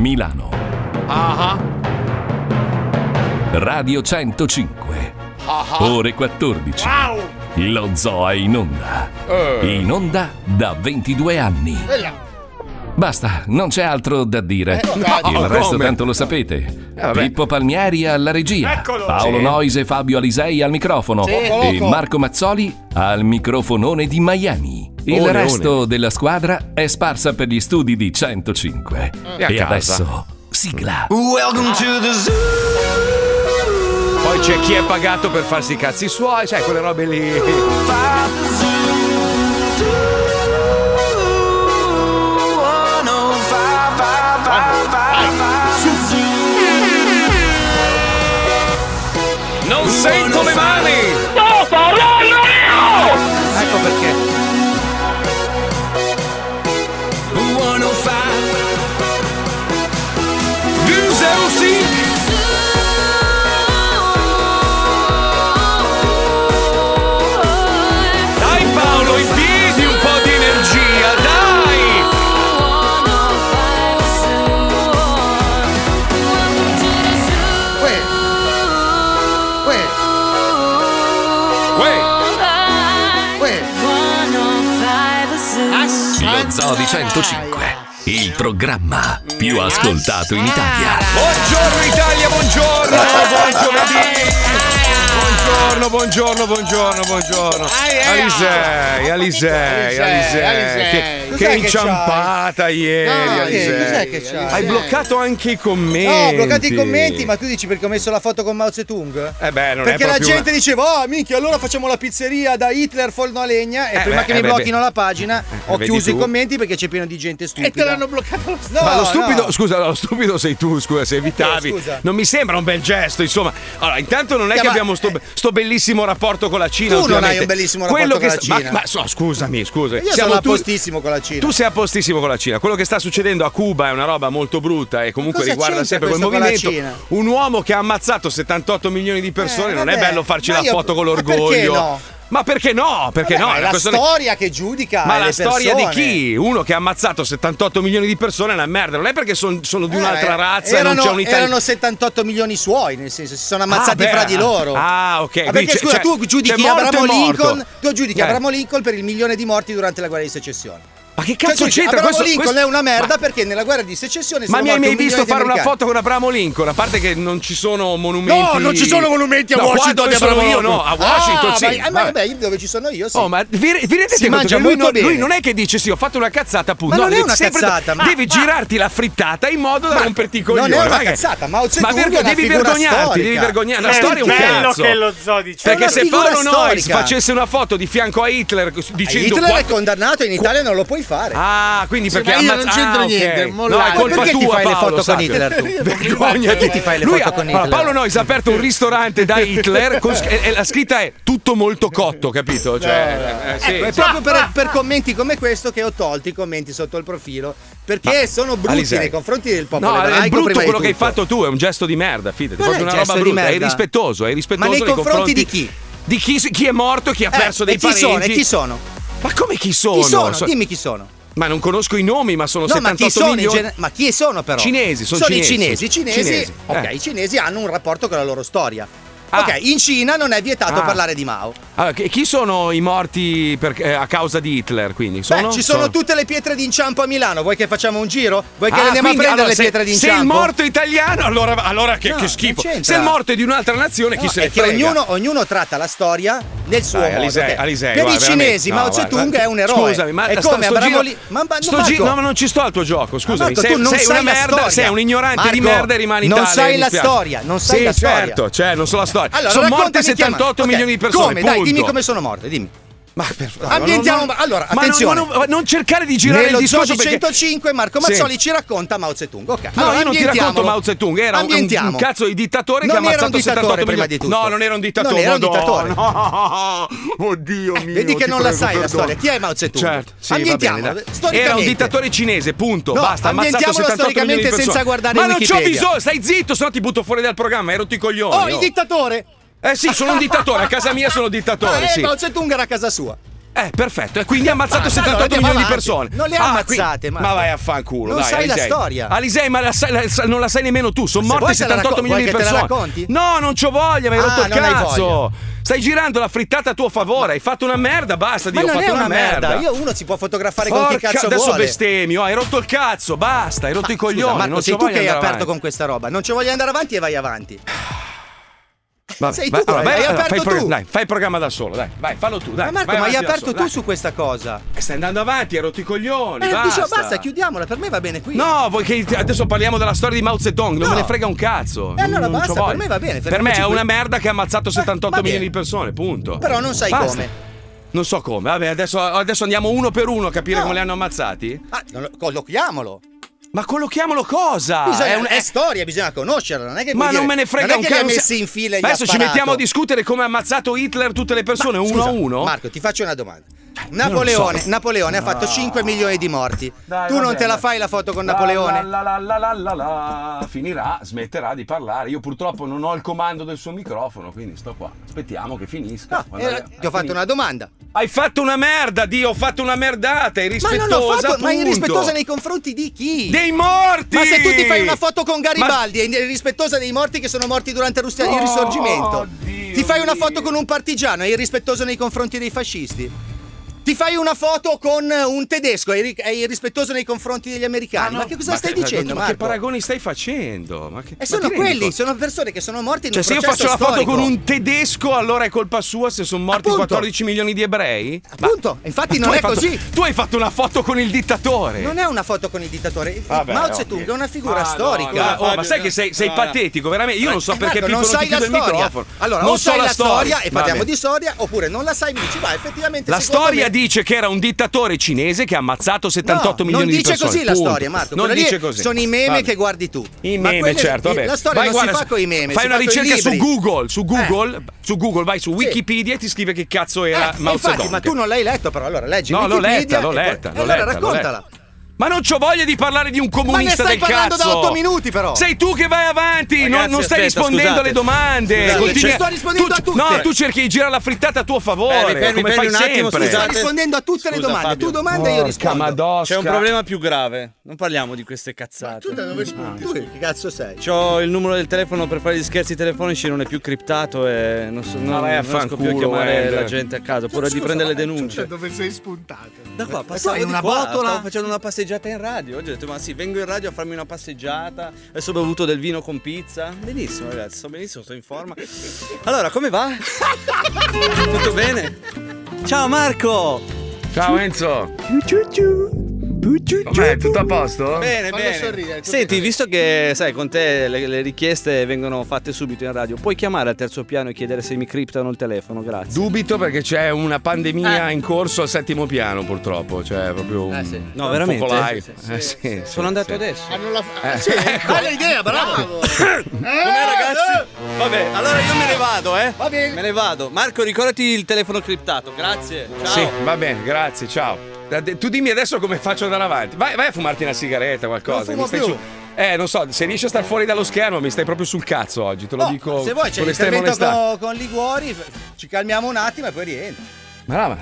Milano. Ah Radio 105. ah. Ore 14. Wow! Lo zoo è in onda. Eh. In onda da 22 anni. Basta, non c'è altro da dire. no, Il resto come? tanto lo sapete. vabbè. Pippo Palmieri alla regia. Eccolo. Paolo Sì. Noise e Fabio Alisei al microfono. Sì. E. Marco Mazzoli al microfonone di Miami. Il resto della squadra è sparsa per gli studi di 105. E E adesso, sigla. Welcome to the zoo. Poi c'è chi è pagato per farsi i cazzi suoi, sai, quelle robe lì. 105. Il programma più ascoltato in Italia. Buongiorno Italia, buongiorno! Buon giovedì! Buongiorno, buongiorno, buongiorno, buongiorno. Alisei, Alisei, Alisei. Che, che che inciampata ieri, No, che- Alisei. cos'è che c'hai? Hai bloccato anche i commenti. No, ho bloccato i commenti, ma tu dici perché ho messo la foto con Mao Zedong? Eh beh, non Perché è la gente diceva, oh minchia, allora facciamo la pizzeria da Hitler forno a legna. E Eh, prima beh, che mi eh, beh, blocchino beh. la pagina, ho vedi chiuso tu. i commenti perché c'è pieno di gente stupida. E te l'hanno bloccato lo no, ma lo stupido, no. scusa, lo stupido sei tu, scusa, se evitavi. scusa? Non mi sembra un bel gesto, insomma. Allora, intanto non è Eh, che abbiamo sto, sto bellissimo rapporto con la Cina. Tu non hai un bellissimo rapporto Quello con che la sta- Cina. Ma, ma so, scusami, scusa. Io Siamo sono a tu- postissimo con la Cina. Tu sei a postissimo con la Cina. Quello che sta succedendo a Cuba è una roba molto brutta e comunque riguarda sempre quel movimento. Un uomo che ha ammazzato 78 milioni di persone, Eh, non è bello farci la io- foto con l'orgoglio. Ma perché no? Perché Vabbè, no? è la questione- storia che giudica Ma la storia di persone. chi? Uno che ha ammazzato 78 milioni di persone è una merda. Non è perché son- sono di un'altra Eh, razza e erano, non c'è un italiano. erano 78 milioni suoi, nel senso, si sono ammazzati Ah, fra di loro. ah, ok. Ma Quindi perché scusa, c'è- tu giudichi Abramo e. Lincoln, tu giudichi Eh. Abramo Lincoln per il milione di morti durante la guerra di secessione. Ma che Cioè, cazzo dici, c'entra? Abramo Questo- Lincoln questo- è una merda Ma- perché nella guerra di secessione Ma mi hai mai visto fare una foto con Abramo Lincoln? A parte che non ci sono monumenti. No, non ci sono monumenti a No, Washington dove di sono Abramo io, Lincoln. no, a Washington ah, sì. Ma, eh, ma Vabbè. dove ci sono io sì. Oh, ma vi, vi rendete Si conto mangia che lui molto non, lui non è che dice sì, ho fatto una cazzata, appunto. Ma no, non è devi una cazzata, ma- devi ma- girarti la frittata in modo da romperti i non è coglioni. una cazzata, Ma devi vergognarti, devi vergognare. La storia è un bello cazzo. che lo zoo dice. Perché se Paolo Noyes facesse una foto di fianco a Hitler dicendo Hitler è condannato in Italia non lo puoi fare. Ah, quindi perché ma io ammazza- non c'entro ah, niente, No, mollate. è colpa Perché ti tua, fai le Paolo, foto con sappi. Hitler tu? Vergognati. Ti fai le Lui foto ha- con Hitler? Paolo Noyes ha aperto un ristorante da Hitler con- e, e la scritta è tutto molto cotto, capito? Cioè, eh, sì, Ecco, è sì. proprio per, per commenti come questo che ho tolto i commenti sotto il profilo perché sono brutti Alisei. nei confronti del popolo No, è ebraico brutto quello che hai fatto tu, è un gesto di merda, fidati, proprio una roba brutta, è rispettoso, è rispettoso Ma nei confronti di chi? Di chi, chi è morto, chi ha Eh, perso dei parenti. sono? E chi sono? Ma come chi sono? Chi sono? So- Dimmi chi sono. Ma non conosco i nomi, ma sono No, ma 78 chi sono milioni. gene- Ma chi sono però? Cinesi, sono i cinesi. cinesi. I cinesi, Cinesi, ok, eh. i cinesi hanno un rapporto con la loro storia. Ah. Ok, in Cina non è vietato Ah. parlare di Mao. Allora, chi chi sono i morti per- eh, a causa di Hitler? Quindi sono? Beh, ci sono, tutte le pietre d'inciampo a Milano. Vuoi che facciamo un giro? Vuoi che Ah, andiamo a quindi, prendere allora, le se- pietre Se il d'inciampo? morto è italiano, allora, allora che, No, che non schifo. Se il morto è di un'altra nazione, chi No, se ne frega? ognuno, ognuno tratta la storia nel suo Dai, modo. Alisei, ok? Alisei, per guarda, i cinesi. Mao Zedong è un eroe. Scusami, ma è come sto Abramo giro- Li- Ma, ma sto gi- no, ma non ci sto al tuo gioco. Scusami, sei, tu non sei sai una merda, sei un ignorante di merda e rimani in non Italia. sai mi la storia, non sai la storia. certo, cioè, non so la storia. Allora, sono morte raccontami chi è 78 morto. milioni di persone. Come? Dai, punto. dimmi come sono morte, dimmi. Ma per Ambientiamo. allora, ma non- attenzione. ma non, non cercare di girare Nello il discorso perché 105 Marco Sì. Mazzoli ci racconta Mao Zedong. Ok. No, allora, io non ti racconto. Mao Zedong, era un, un, Ambientiamo. cazzo di dittatore che ha Non era un ammazzato dittatore 78 prima di tutto. No, non era un dittatore. Non era un dittatore. Oddio mio. Vedi che ti non la sai la storia. Chi è Mao Zedong? Certo, sì, va Ambientiamolo. bene. Era un dittatore cinese, punto. No, Basta, ha ambientiamolo 78 milioni di storicamente senza guardare Ma non c'ho bisogno, stai zitto, sennò ti butto fuori dal programma, hai rotto i coglioni. Oh, il dittatore! Eh sì, sono un dittatore, a casa mia sono dittatore, Ah, eh, sì. Mao Zedong era a casa sua. Eh, perfetto. E quindi ha ammazzato Basta, 78 allora milioni di andiamo persone. avanti. Non le ha Ah, ammazzate, Marco. Ma vai a fanculo. Non dai, sai la Alisei. storia. Alisei, ma la sai- la- non la sai nemmeno tu. Sono morte vuoi te la 78 racco- milioni di vuoi che te la persone. racconti? No, non c'ho voglia, mi hai Ah, rotto il non cazzo. Stai girando la frittata a tuo favore. Hai fatto una merda, basta. Ma Dio, ho non è fatto una merda. merda. Io uno si può fotografare con chi Porca, cazzo adesso vuole. bestemmio, hai rotto il cazzo, basta, hai rotto i coglioni. Scusa, Marco, non sei tu che di hai aperto avanti. con questa roba. Non ci voglio andare avanti e vai avanti. Vabbè, sei vai- tu, allora, vai- hai allora, aperto fai tu. Dai, fai il programma da solo, dai, vai, fallo tu, dai. Ma Marco, ma hai aperto solo, tu dai. su questa cosa. Eh, Stai andando avanti, hai rotto i coglioni. Eh, basta. dicevo, basta, chiudiamola. Per me va bene qui. No, vuoi che adesso parliamo della storia di Mao Zedong, non No. me ne frega un cazzo. E allora Non- non basta, per me va bene, Per me è qui. una merda che ha ammazzato 78 va milioni di persone, punto. Però non sai Basta. come. Non so come. Vabbè, adesso, adesso andiamo uno per uno a capire No. come li hanno ammazzati. Ah, non lo- collochiamolo. Ma collochiamolo cosa? Bisogna- È un- è storia, bisogna conoscerla. Non è che Ma non dire- me ne frega non un cazzo. messi in fila Adesso ci mettiamo a discutere come ha ammazzato Hitler tutte le persone Ma, uno scusa, a uno. Marco, ti faccio una domanda. Napoleone, non so. Napoleone ha fatto 5 milioni di morti. Dai, tu non te bene. la fai la foto con Napoleone? La, la, la, la. Finirà, smetterà di parlare. Io purtroppo non ho il comando del suo microfono, quindi sto qua. Aspettiamo che finisca. No, Quando eh, ti ho hai fatto finito. una domanda. Hai fatto una merda, Dio, ho fatto una merdata, Ma irrispettosa. non ho fatto, ma irrispettosa nei confronti di chi? dei morti! Ma se tu ti fai una foto con Garibaldi, è irrispettosa dei morti che sono morti durante il rus- il Oh, risorgimento. Dio ti fai una foto con un partigiano, è irrispettoso nei confronti dei fascisti. Ti fai una foto con un tedesco, è è irrispettoso nei confronti degli americani. Ma, che cosa Ma stai che- dicendo, ma Marco? che paragoni stai facendo? Ma che, E ma sono quelli, sono persone che sono morte in Cioè, un se io processo faccio la foto con un tedesco, allora è colpa sua se sono morti Appunto. 14 milioni di ebrei? Appunto, infatti tu non è fatto- così. Tu hai fatto una foto con il dittatore. Non è una foto con il dittatore. Vabbè, Mao Zedong è una figura Ah, storica. no, no, oh, ma sai che sei, sei no. patetico, veramente. Io non so Eh, perché Marco, non sai la storia. microfono. Allora, non o so sai la storia e parliamo di storia, oppure non la sai mi dici, va, effettivamente. La storia dice che era un dittatore cinese che ha ammazzato 78 No, milioni non di dice persone. così la punto. storia, Marco. Non Quella dice così. Sono i meme Vabbè. che guardi tu. I meme, quelle- certo, vabbè. La storia Vai, non guarda, si fa con i meme. Fai una ricerca su. Google, su Google, Eh. su Google, vai su. Wikipedia e ti scrive che cazzo era Eh, Mao Zedong. ma tu non l'hai letto, però allora leggi No, l'ho letta, l'ho letta, allora raccontala. Ma non c'ho voglia di parlare di un comunista stai del parlando da cazzo. otto minuti, però. Sei tu che vai avanti, non- Ragazzi, non, stai aspetta, rispondendo scusate. alle domande. Scusate, Continui ci sto a- rispondendo tu- a tutte. No, tu cerchi di girare la frittata a tuo favore, Eh, mi fermi, come fermi fai un attimo, sempre. Sto scusate. rispondendo a tutte le Scusa, domande. Fabio. Tu domanda e io rispondo. madosca. C'è un problema più grave. Non parliamo di queste cazzate. Tu da dove spunti? Tu che cazzo sei? C'ho il numero del telefono per fare gli scherzi telefonici, non è più criptato e non, so, non, non riesco più a chiamare Wender. la gente a casa, oppure di prendere le denunce. dove sei spuntato? Da qua passavo di una qua, botola? stavo facendo una passeggiata in radio. Oggi ho detto, ma sì, vengo in radio a farmi una passeggiata. Adesso ho bevuto del vino con pizza. Benissimo, ragazzi, sto benissimo, sto in forma. Allora, come va? Tutto bene? Ciao Marco! Ciao Enzo. Com'è? Tutto a posto? Bene, Fallo bene. sorridere, Senti, bene. visto che sai, con te le, le richieste vengono fatte subito in radio, puoi chiamare al terzo piano e chiedere se mi criptano il telefono, grazie. Dubito perché c'è una pandemia Eh. in corso al settimo piano, purtroppo. Cioè, proprio un, Eh, sì. No, un veramente? focolai. Sì, Eh, sì, sì, Sono andato sì. adesso. Hanno la Eh, sì, ecco. bella idea, bravo. Com'è ragazzi? Vabbè, allora io me ne vado, eh. Va bene. Me ne vado. Marco, ricordati il telefono criptato. Grazie. Ciao. Sì, va bene, grazie, ciao. Tu dimmi adesso come faccio ad andare avanti. Vai, vai a fumarti una sigaretta, qualcosa. Non fumo Eh, non so, se riesci a star fuori dallo schermo mi stai proprio sul cazzo oggi, te lo Oh, dico se vuoi c'è l'intervento con, con Liguori, ci calmiamo un attimo e poi rientri. Ma no, ma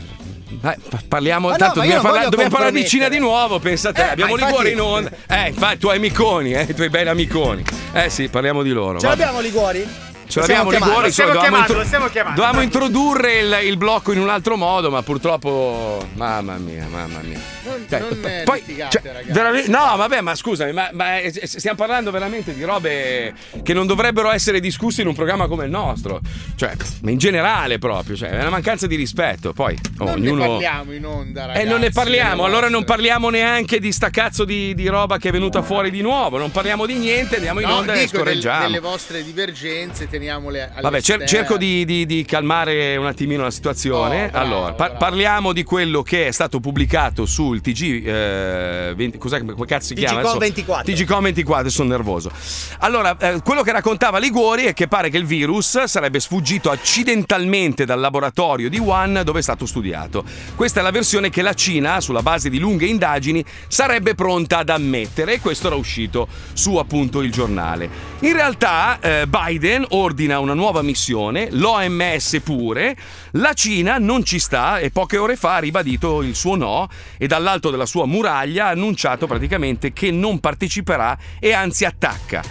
pa- parliamo, Ma no, tanto io dobbiamo, voglio dobbiamo parlare di Cina di nuovo, pensa te. Eh, abbiamo Liguori in onda. Eh, infatti, tu hai amiconi, eh, i tuoi bei amiconi. Eh sì, parliamo di loro. Ce vabbè. l'abbiamo Liguori? Ce l'abbiamo Liguori, stiamo dovevamo, chiamando, intro- dovevamo introdurre il, il blocco in un altro modo, ma purtroppo. Mamma mia, mamma mia. Non, Cioè, non eh, poi, cioè, ragazzi. veramente- no, vabbè, ma scusami, ma, ma, eh, stiamo parlando veramente di robe che non dovrebbero essere discusse in un programma come il nostro. Cioè, ma in generale proprio, cioè, è una mancanza di rispetto. Poi Non ognuno. ne parliamo in onda, E ragazzi. non ne parliamo, allora non parliamo neanche di sta cazzo di, di roba che è venuta fuori di nuovo, non parliamo di niente, andiamo in No, onda e dico del- scorreggiamo. delle vostre divergenze, teniamole alle Vabbè, cer- cerco di, di- di calmare un attimino la situazione. Oh, bravo, allora, par- parliamo di quello che è stato pubblicato sul TG. eh, 20 cos'è, come cazzo si TG chiama? Com Adesso- 24. TG Com 24, sono nervoso. Allora, eh, quello che raccontava Liguori è che pare che il virus sarebbe sfuggito accidentalmente dal laboratorio di Wuhan dove è stato studiato. Questa è la versione che la Cina, sulla base di lunghe indagini, sarebbe pronta ad ammettere e questo era uscito su appunto il giornale. In realtà eh, Biden o coordina una nuova missione, l'OMS pure, la Cina non ci sta e poche ore fa ha ribadito il suo no e dall'alto della sua muraglia ha annunciato praticamente che non parteciperà e anzi attacca.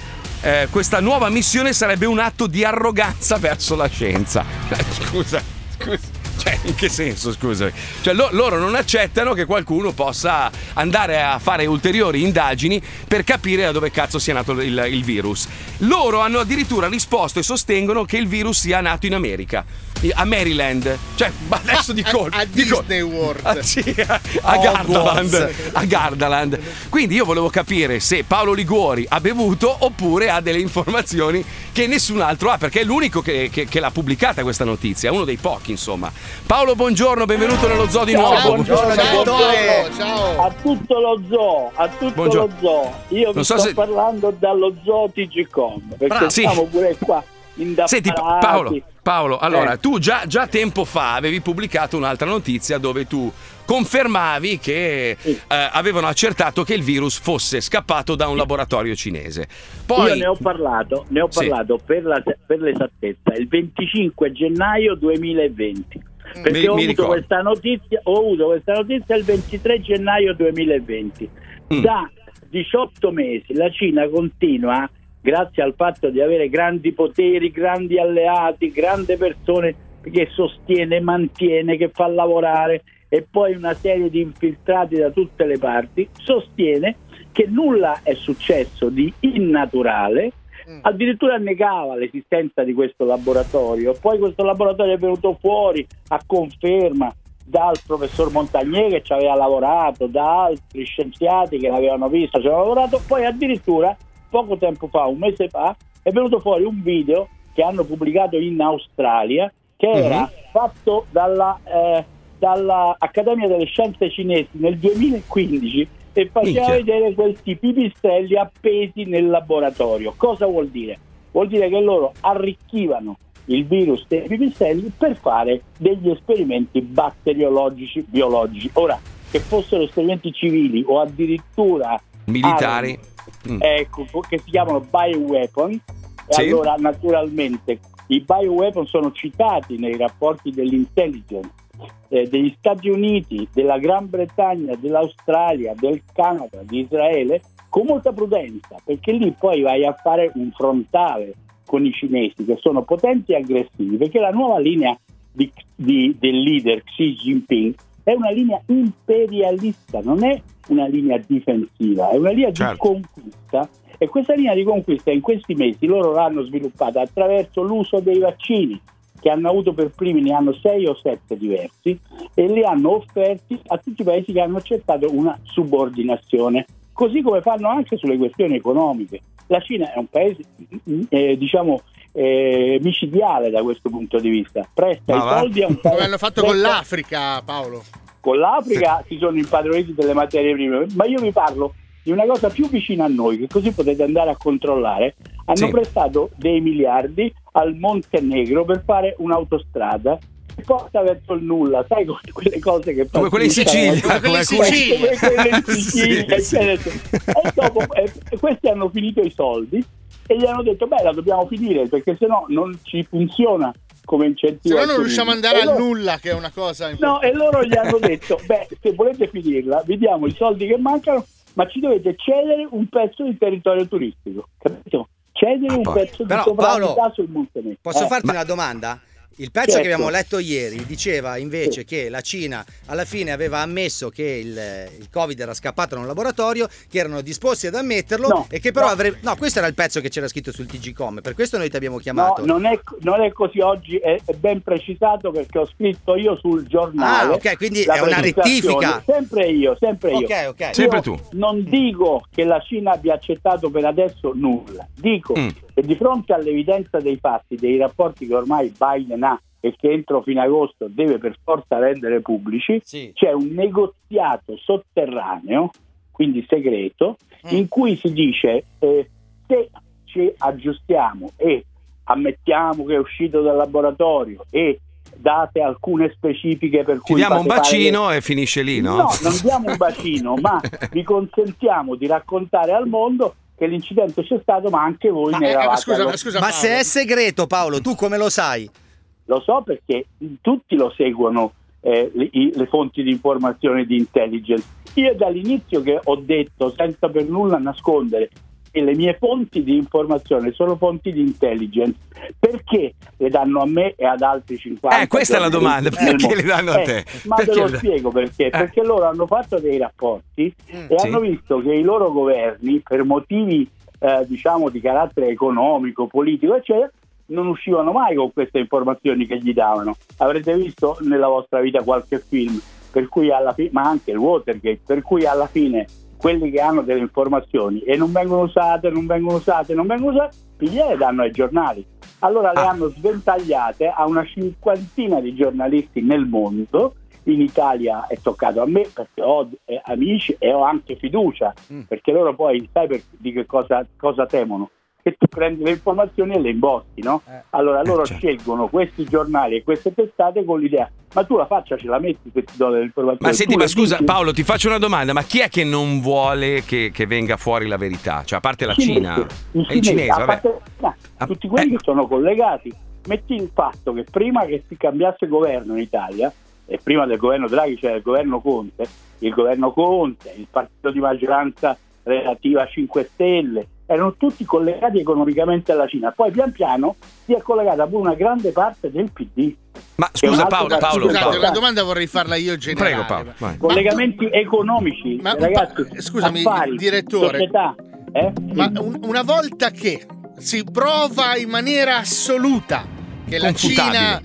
Eh, questa nuova missione sarebbe un atto di arroganza verso la scienza. Scusa, scusa. Cioè, in che senso, scusami? Cioè, lo- loro non accettano che qualcuno possa andare a fare ulteriori indagini per capire da dove cazzo sia nato il, il virus. Loro hanno addirittura risposto e sostengono che il virus sia nato in America, a Maryland. Cioè, ma adesso di colpo. A, a di col- Disney World. Ah, sì, a, a Gardaland, a Gardaland. Quindi io volevo capire se Paolo Liguori ha bevuto oppure ha delle informazioni che nessun altro ha, perché è l'unico che, che- che l'ha pubblicata questa notizia, uno dei pochi, insomma. Paolo, buongiorno, benvenuto nello zoo di Ciao, nuovo. buongiorno, Ciao. Paolo, ciao. A tutto lo zoo, a tutto Buongiorno. lo zoo. Io vi so sto se- parlando dallo zoo TGCom, perché Bravo. Sì. siamo pure qua indaffarati. Senti, Pa- Paolo, Paolo, allora, Eh. tu già, già tempo fa avevi pubblicato un'altra notizia dove tu confermavi che Sì. eh, avevano accertato che il virus fosse scappato da un laboratorio cinese. Poi, Io ne ho parlato, ne ho Sì. parlato per, la- per l'esattezza il 25 gennaio 2020. Perché Mi- ho, mi avuto questa notizia, ho avuto questa notizia il 23 gennaio 2020. Mm. Da 18 mesi la Cina continua, grazie al fatto di avere grandi poteri, grandi alleati, grandi persone che sostiene, mantiene, che fa lavorare e poi una serie di infiltrati da tutte le parti, sostiene che nulla è successo di innaturale, Mm. addirittura negava l'esistenza di questo laboratorio. Poi questo laboratorio è venuto fuori a conferma dal professor Montagnier che ci aveva lavorato, da altri scienziati che l'avevano visto, ci avevano lavorato, poi addirittura poco tempo fa, un mese fa, è venuto fuori un video che hanno pubblicato in Australia che era Mhm. fatto dalla, eh, dalla Accademia delle Scienze Cinesi nel 2015 e faceva Minchia. vedere questi pipistrelli appesi nel laboratorio. Cosa vuol dire? Vuol dire che loro arricchivano il virus dei pipistrelli per fare degli esperimenti batteriologici, biologici. Ora, che fossero esperimenti civili o addirittura militari. Mm. ecco, che si chiamano bioweapon. E Sì. allora, naturalmente, i bioweapon sono citati nei rapporti dell'intelligence eh, degli Stati Uniti, della Gran Bretagna, dell'Australia, del Canada, di Israele, con molta prudenza, perché lì poi vai a fare un frontale con i cinesi che sono potenti e aggressivi, perché la nuova linea di- di- del leader Xi Jinping è una linea imperialista, non è una linea difensiva, è una linea Certo. di conquista e questa linea di conquista in questi mesi loro l'hanno sviluppata attraverso l'uso dei vaccini che hanno avuto per primi, ne hanno sei o sette diversi e li hanno offerti a tutti i paesi che hanno accettato una subordinazione, così come fanno anche sulle questioni economiche. La Cina è un paese, eh, diciamo, eh, micidiale da questo punto di vista, presta Ma i va? soldi a un Come paese hanno fatto con l'Africa, Paolo. con l'Africa si sono impadroniti delle materie prime, ma io vi parlo di una cosa più vicina a noi, che così potete andare a controllare. Hanno Sì. prestato dei miliardi al Montenegro per fare un'autostrada che porta verso il nulla, sai quelle cose che Come quelle in Sicilia, Come quelle in come- Sicilia. come quelle in Sicilia, Sì, eccetera. E dopo eh, questi hanno finito i soldi e gli hanno detto beh la dobbiamo finire perché sennò non ci funziona come Se incentivo. no al non turismo." riusciamo ad andare al loro- nulla, che è una cosa No, e loro gli hanno detto, beh, se volete finirla, vi diamo i soldi che mancano, ma ci dovete cedere un pezzo di territorio turistico, capito? Cedere Ah, un pezzo di Però, sovranità Paolo, sul Montenegro. Posso Eh, farti una domanda? Il pezzo Certo. che abbiamo letto ieri diceva invece Sì. che la Cina alla fine aveva ammesso che il, il Covid era scappato da un laboratorio, che erano disposti ad ammetterlo No, e che però no. avrebbe... No, questo era il pezzo che c'era scritto sul TG.com, per questo noi ti abbiamo No, chiamato. non è, non è così oggi, è, è ben precisato perché ho scritto io sul giornale. Ah, ok, quindi la è una rettifica. Sempre io, sempre io. Ok, ok. Sempre Io tu. Non dico che la Cina abbia accettato per adesso nulla, dico Mm. Che di fronte all'evidenza dei fatti, dei rapporti che ormai Biden ha e che entro fine agosto deve per forza rendere pubblici, Sì. c'è un negoziato sotterraneo, quindi segreto, Mm. in cui si dice eh, se ci aggiustiamo e ammettiamo che è uscito dal laboratorio e date alcune specifiche per Ti cui diamo un bacino e finisce lì, no? No, non diamo un bacino, ma vi consentiamo di raccontare al mondo che l'incidente c'è stato, ma anche voi Ma, ne eh, eravate scusa, allo- scusa, Ma Paolo. se è segreto, Paolo, tu come lo sai? Lo so perché tutti lo seguono eh, le, i- le fonti di informazione di intelligence. Io dall'inizio che ho detto, senza per nulla nascondere, che le mie fonti di informazione sono fonti di intelligence, perché le danno a me e ad altri 50? Eh, questa è la domanda, perché le danno a Eh, te? Ma Perché te lo da- spiego perché. Eh. Perché loro hanno fatto dei rapporti Mm. e Sì. hanno visto che i loro governi, per motivi eh, diciamo di carattere economico, politico, eccetera, non uscivano mai con queste informazioni che gli davano. Avrete visto nella vostra vita qualche film, per cui alla fine, ma anche il Watergate, per cui alla fine quelli che hanno delle informazioni e non vengono usate, non vengono usate, non vengono usate, gliele danno ai giornali. Allora le Ah. hanno sventagliate a una cinquantina di giornalisti nel mondo. In Italia è toccato a me perché ho eh, amici e ho anche fiducia, Mm. perché loro poi sai per- di che cosa, cosa temono? Che tu prendi le informazioni e le imbotti, no? Eh. Allora loro certo. scelgono questi giornali e queste testate con l'idea, ma tu la faccia ce la metti se ti do delle informazioni. Ma senti, Tu ma scusa dici- Paolo, ti faccio una domanda, ma chi è che non vuole che, che venga fuori la verità? Cioè, a parte la cinese, Cina? il il cinese, a vabbè. parte- no, Ah, tutti quelli eh. che sono collegati. Metti il fatto che prima che si cambiasse governo in Italia, e prima del governo Draghi c'era il governo Conte, il governo Conte, il partito di maggioranza relativa a 5 Stelle, erano tutti collegati economicamente alla Cina. Poi pian piano si è collegata pure una grande parte del PD. Ma scusa Paolo, Paolo, Scusate, Paolo. una domanda vorrei farla io generale. Prego Paolo, vai. Ma- Collegamenti economici, ma- ragazzi, ma- scusami, affari, direttore. società. eh? Ma un- una volta che si prova in maniera assoluta che la. Cina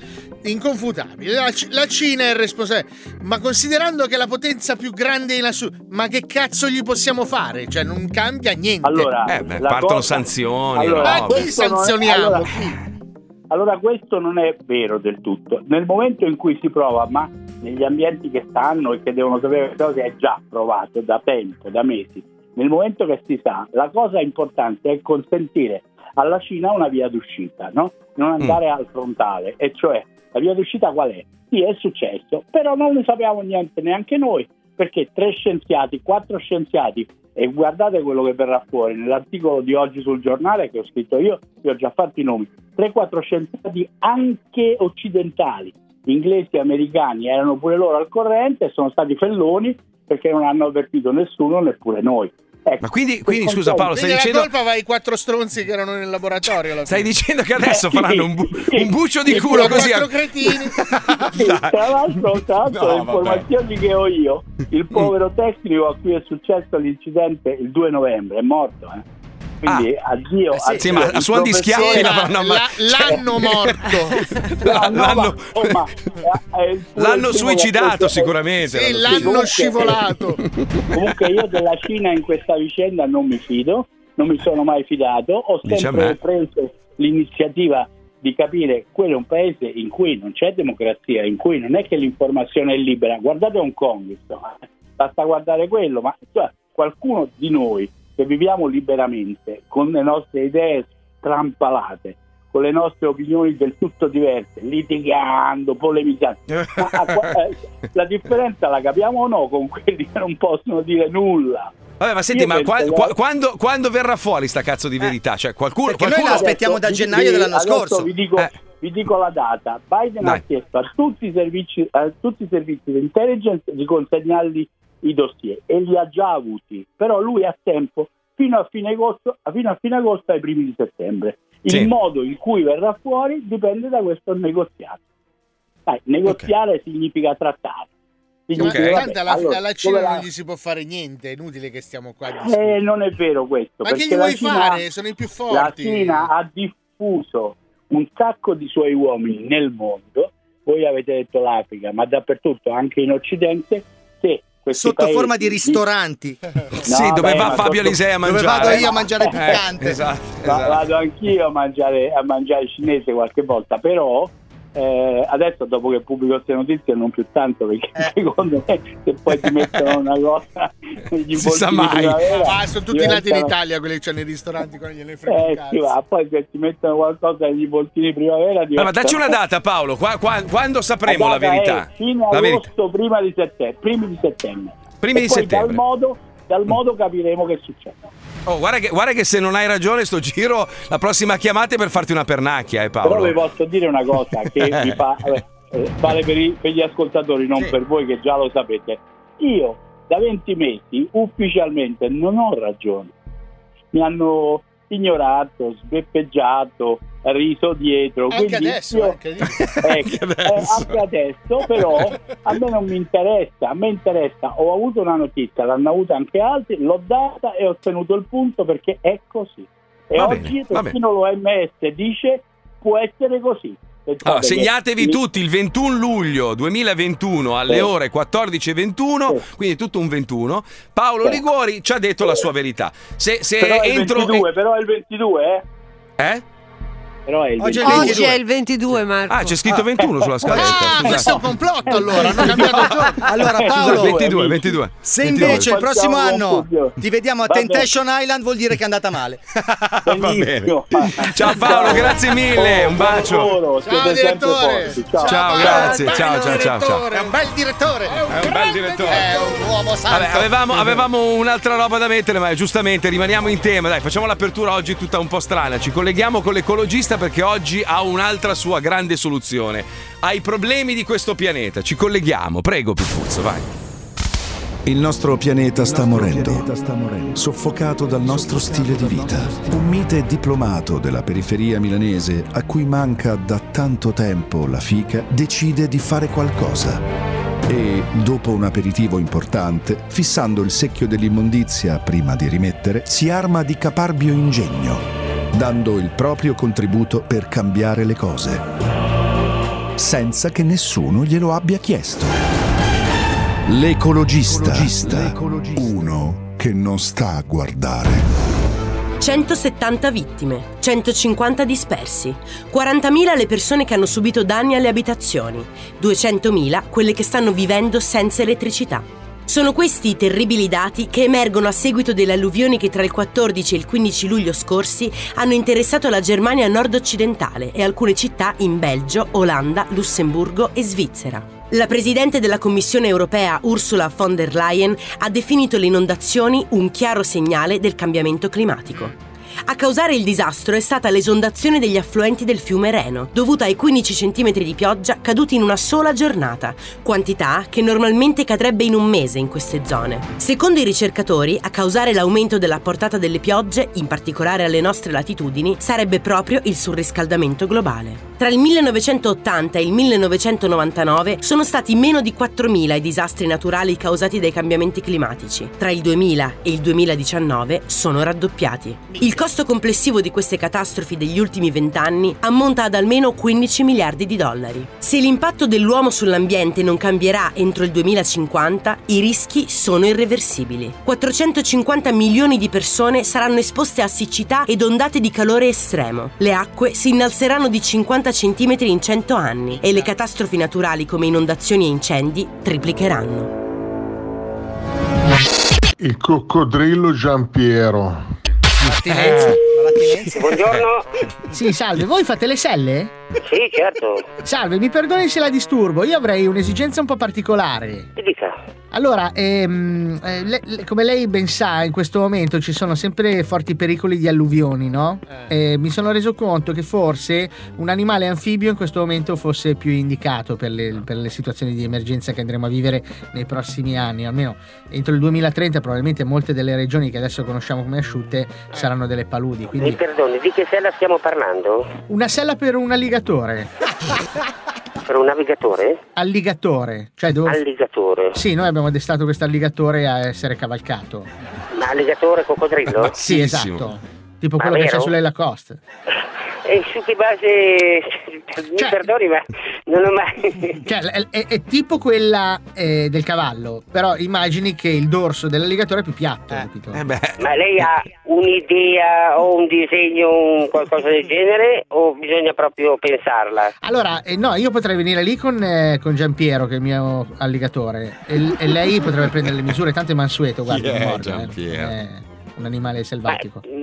inconfutabile, la, C- la Cina è il responsabile, ma considerando che è la potenza più grande in assoluto, ma che cazzo gli possiamo fare? Cioè non cambia niente. Allora, Eh, beh, partono cosa- sanzioni, Allora, ma chi questo non è- sanzioniamo? allora-? Allora questo non è vero del tutto. Nel momento in cui si prova, ma negli ambienti che stanno e che devono sapere cose è già provato da tempo, da mesi. Nel momento che si sa, la cosa importante è consentire alla Cina una via d'uscita, no? non andare al frontale, e cioè la via d'uscita qual è? Sì, è successo, però non ne sappiamo niente neanche noi, perché tre scienziati, quattro scienziati, e guardate quello che verrà fuori nell'articolo di oggi sul giornale che ho scritto io, vi ho già fatto i nomi, 3-4 scienziati anche occidentali, inglesi e americani, erano pure loro al corrente e sono stati felloni perché non hanno avvertito nessuno, neppure noi. Ecco, Ma quindi, quindi scusa Paolo, stai Quindi la dicendo, colpa va ai quattro stronzi che erano nel laboratorio. alla stai dicendo che adesso Eh, sì, faranno un, bu- sì. un buccio di Sì, culo Quattro così a... cretini. Sì, tra l'altro, tra l'altro No, le informazioni che ho io, il povero tecnico a cui è successo l'incidente il 2 novembre è morto. eh. Quindi addio. Eh sì, addio, sì, ma a suon di schiaffi La- la- l'anno morto. No, no, L'hanno- ma- oh, ma, eh, eh, pure L'hanno suicidato sicuramente. Sì, l'hanno l'hanno comunque- scivolato. Comunque io della Cina in questa vicenda non mi fido, non mi sono mai fidato, ho sempre preso l'iniziativa di capire quello è un paese in cui non c'è democrazia, in cui non è che l'informazione è libera. Guardate Hong Kong, insomma, basta guardare quello, ma cioè, qualcuno di noi che viviamo liberamente, con le nostre idee strampalate, con le nostre opinioni del tutto diverse, litigando, polemizzando. Eh, la differenza la capiamo o no con quelli che non possono dire nulla? Vabbè, ma senti, Io ma qua- qua- quando, quando verrà fuori sta cazzo di verità? Cioè, qualcuno... Perché noi qualcuno... la aspettiamo da gennaio vi- dell'anno scorso. Vi dico, Eh. vi dico la data. Biden Dai. ha chiesto a tutti i servizi, a tutti i servizi di intelligence di consegnargli i dossier e li ha già avuti. Però lui ha tempo fino a fine agosto, fino a fine agosto ai primi di settembre. Il Sì. modo in cui verrà fuori dipende da questo negoziato. Sai, negoziare significa trattare. Ma Significa, Ok. vabbè, tanto alla, allora, alla Cina la- non gli si può fare niente, è inutile che stiamo qua. eh, non è vero questo. Ma che perché gli la vuoi Cina- fare? Sono i più La forti. Cina ha diffuso un sacco di suoi uomini nel mondo, voi avete detto l'Africa, ma dappertutto, anche in Occidente, Sotto paesi forma di ristoranti. sì, No, dove beh, va ma Fabio sotto- Alisei a Dove mangiare. vado io a mangiare Eh, piccante. esatto, Va- esatto. vado anch'io a mangiare, a mangiare cinese qualche volta, però eh, adesso dopo che pubblico queste notizie non più tanto perché Eh. secondo me se poi ti mettono una cosa Si sa mai. primavera, Ah, sono tutti nati in diventano- Italia quelli che c'hanno i ristoranti con gliene frega un Eh, cazzo. sì, va, poi se ti mettono qualcosa negli voltini primavera Ah, ma dacci una data, Paolo. qua- qua- quando sapremo la data verità? La verità. agosto, prima di settembre, primi di settembre. Primi e di poi settembre. Dal modo, tal modo capiremo che succede. Oh, guarda, che, guarda che se non hai ragione, sto giro, la prossima chiamata è per farti una pernacchia, eh, Però Paolo. vi posso dire una cosa che vi fa, eh, vale per, i- per gli ascoltatori, non per voi che già lo sapete. Io da 20 mesi ufficialmente non ho ragione. Mi hanno ignorato, sbeppeggiato, riso dietro. Anche quindi adesso, io- anche. Ecco, Anche adesso. eh, anche adesso, però a me non mi interessa, a me interessa, ho avuto una notizia, l'hanno avuta anche altri, l'ho data e ho ottenuto il punto perché è così. E Va oggi bene, persino l'OMS dice può essere così. Allora, segnatevi tutti il 21 luglio 2021 alle Sì. ore 14.21, Sì. quindi tutto un 21. Paolo Sì. Liguori ci ha detto la sua verità. Se, se Però è il entro. 22, però è il 22, eh? Eh? Però è il Oggi è 22. il Oggi è il 22, Marco. Ah, c'è scritto 21 sulla scaletta. Ah, scusate. questo è un complotto allora, hanno cambiato giorno. Allora Eh, Paolo, scusate. 22, 22. se 22. invece il prossimo anno ti vediamo a. Temptation Island vuol dire che è andata male. Va bene. Benissimo. Ciao Paolo, grazie mille, un bacio. Ciao direttore. Ciao. Grazie, è un ciao, ciao, ciao, È un bel direttore. È un, È un bel direttore. È un uomo santo. Vabbè, avevamo, avevamo un'altra roba da mettere, ma giustamente rimaniamo in tema. Dai, facciamo l'apertura oggi tutta un po' strana. Ci colleghiamo con l'ecologista perché oggi ha un'altra sua grande soluzione ai problemi di questo pianeta. Ci colleghiamo, prego, Pippuzzo, vai. Il nostro pianeta sta morendo, soffocato dal nostro stile di vita. Un mite diplomato della periferia milanese, a cui manca da tanto tempo la fica, decide di fare qualcosa. E, dopo un aperitivo importante, fissando il secchio dell'immondizia prima di rimettere, si arma di caparbio ingegno, dando il proprio contributo per cambiare le cose, senza che nessuno glielo abbia chiesto. L'ecologista. Uno che non sta a guardare. 170 vittime, 150 dispersi, 40.000 le persone che hanno subito danni alle abitazioni, 200.000 quelle che stanno vivendo senza elettricità. Sono questi i terribili dati che emergono a seguito delle alluvioni che tra il 14 e il 15 luglio scorsi hanno interessato la Germania nord-occidentale e alcune città in Belgio, Olanda, Lussemburgo e Svizzera. La presidente della Commissione europea Ursula von der Leyen ha definito le inondazioni un chiaro segnale del cambiamento climatico. A causare il disastro è stata l'esondazione degli affluenti del fiume Reno, dovuta ai 15 cm di pioggia caduti in una sola giornata, quantità che normalmente cadrebbe in un mese in queste zone. Secondo i ricercatori, a causare l'aumento della portata delle piogge, in particolare alle nostre latitudini, sarebbe proprio il surriscaldamento globale. Tra il 1980 e il 1999 sono stati meno di 4.000 i disastri naturali causati dai cambiamenti climatici. Tra il 2000 e il 2019 sono raddoppiati. Il costo complessivo di queste catastrofi degli ultimi vent'anni ammonta ad almeno 15 miliardi di dollari. Se l'impatto dell'uomo sull'ambiente non cambierà entro il 2050, i rischi sono irreversibili. 450 milioni di persone saranno esposte a siccità ed ondate di calore estremo. Le acque si innalzeranno di 50 cm in 100 anni e le catastrofi naturali come inondazioni e incendi triplicheranno. Il coccodrillo Giampiero. L'attinenza. L'attinenza. Buongiorno. Sì, salve, voi fate le selle? Sì, certo. Salve, mi perdoni se la disturbo, io avrei un'esigenza un po' particolare. Ti dica. Allora, ehm, eh, le- le- come lei ben sa, in questo momento ci sono sempre forti pericoli di alluvioni, no? Eh, mi sono reso conto che forse un animale anfibio in questo momento fosse più indicato per le, per le situazioni di emergenza che andremo a vivere nei prossimi anni, almeno entro il 2030 probabilmente molte delle regioni che adesso conosciamo come asciutte saranno delle paludi, Mi quindi perdoni, di che sella stiamo parlando? una sella per un alligatore. Per un navigatore? Alligatore, cioè dove... Alligatore. Sì, noi abbiamo addestrato questo alligatore a essere cavalcato. Ma alligatore coccodrillo? Sì, esatto. Tipo Ma quello che c'è sulle Lacoste. E su che base... Mi Cioè- perdoni, ma non ho mai... Cioè, è, è- è tipo quella eh, del cavallo, però immagini che il dorso dell'alligatore è più piatto, capito? Eh beh. Ma lei ha un'idea o un disegno, un qualcosa del genere? O bisogna proprio pensarla? Allora, eh, no, io potrei venire lì con, eh, con Giampiero, che è il mio alligatore, e, e lei potrebbe prendere le misure, tanto è mansueto, guarda, Chi è eh. Giampiero? È un animale Ma, selvatico. mm,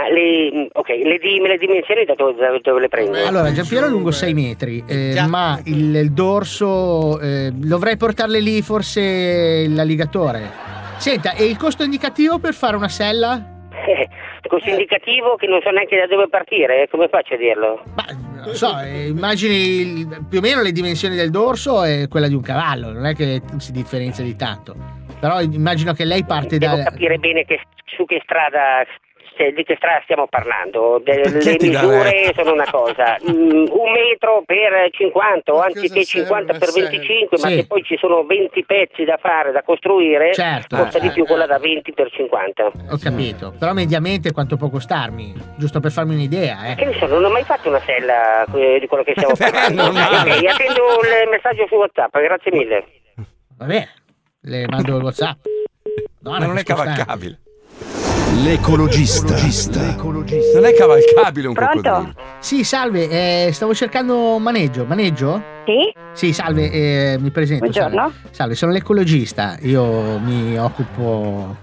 ma le, ok, le, di- le dimensioni da dove, da dove le prendo? Allora, Giampiero è lungo 6 metri, eh, ma il, il dorso eh, dovrei portarle lì forse l'alligatore. Senta, e il costo indicativo per fare una sella? Costo indicativo che non so neanche da dove partire, eh, come faccio a dirlo? Non lo so, eh, immagini il- più o meno le dimensioni del dorso e quella di un cavallo, non è che si differenzia di tanto. Però immagino che lei parte Devo da... capire bene che- su che strada se- di che strada stiamo parlando. De- le misure sono una cosa, Mm, un metro per 50 o anziché 50 per 25, ma Sì. se poi ci sono 20 pezzi da fare, da costruire, Certo. costa Eh, di più quella da 20 per 50. Ho capito, però mediamente quanto può costarmi? Giusto per farmi un'idea, eh. Che ne so, non ho mai fatto una sella eh, di quello che stiamo parlando. ok, attendo il messaggio su WhatsApp, grazie mille. Va bene, le mando il WhatsApp. No, Ma non è cavalcabile. L'ecologista. Non è cavalcabile un coccodrillo. Sì, salve, eh, stavo cercando un maneggio. Maneggio? Sì? Sì, salve, eh, mi presento. Buongiorno. Salve. Salve, sono l'ecologista. Io mi occupo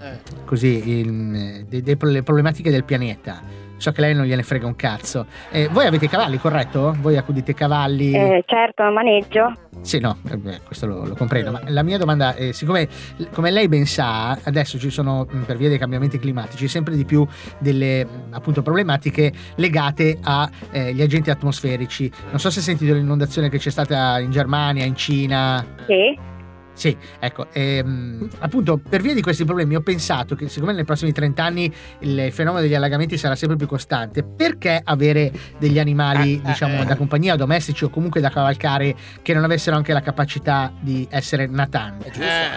così in- de- de- delle problematiche del pianeta. So che lei non gliene frega un cazzo. Eh, voi avete cavalli, corretto? Voi accudite cavalli? Eh, certo, maneggio. Sì, no, eh, beh, questo lo, lo comprendo, ma la mia domanda è, siccome come lei ben sa, adesso ci sono, mh, per via dei cambiamenti climatici, sempre di più delle mh, appunto problematiche legate agli agenti atmosferici. Non so se hai sentito l'inondazione che c'è stata in Germania, in Cina. Sì. Sì, ecco, ehm, appunto per via di questi problemi ho pensato che siccome nei prossimi 30 anni il fenomeno degli allagamenti sarà sempre più costante, perché avere degli animali, diciamo, da compagnia, domestici o comunque da cavalcare che non avessero anche la capacità di essere natanti?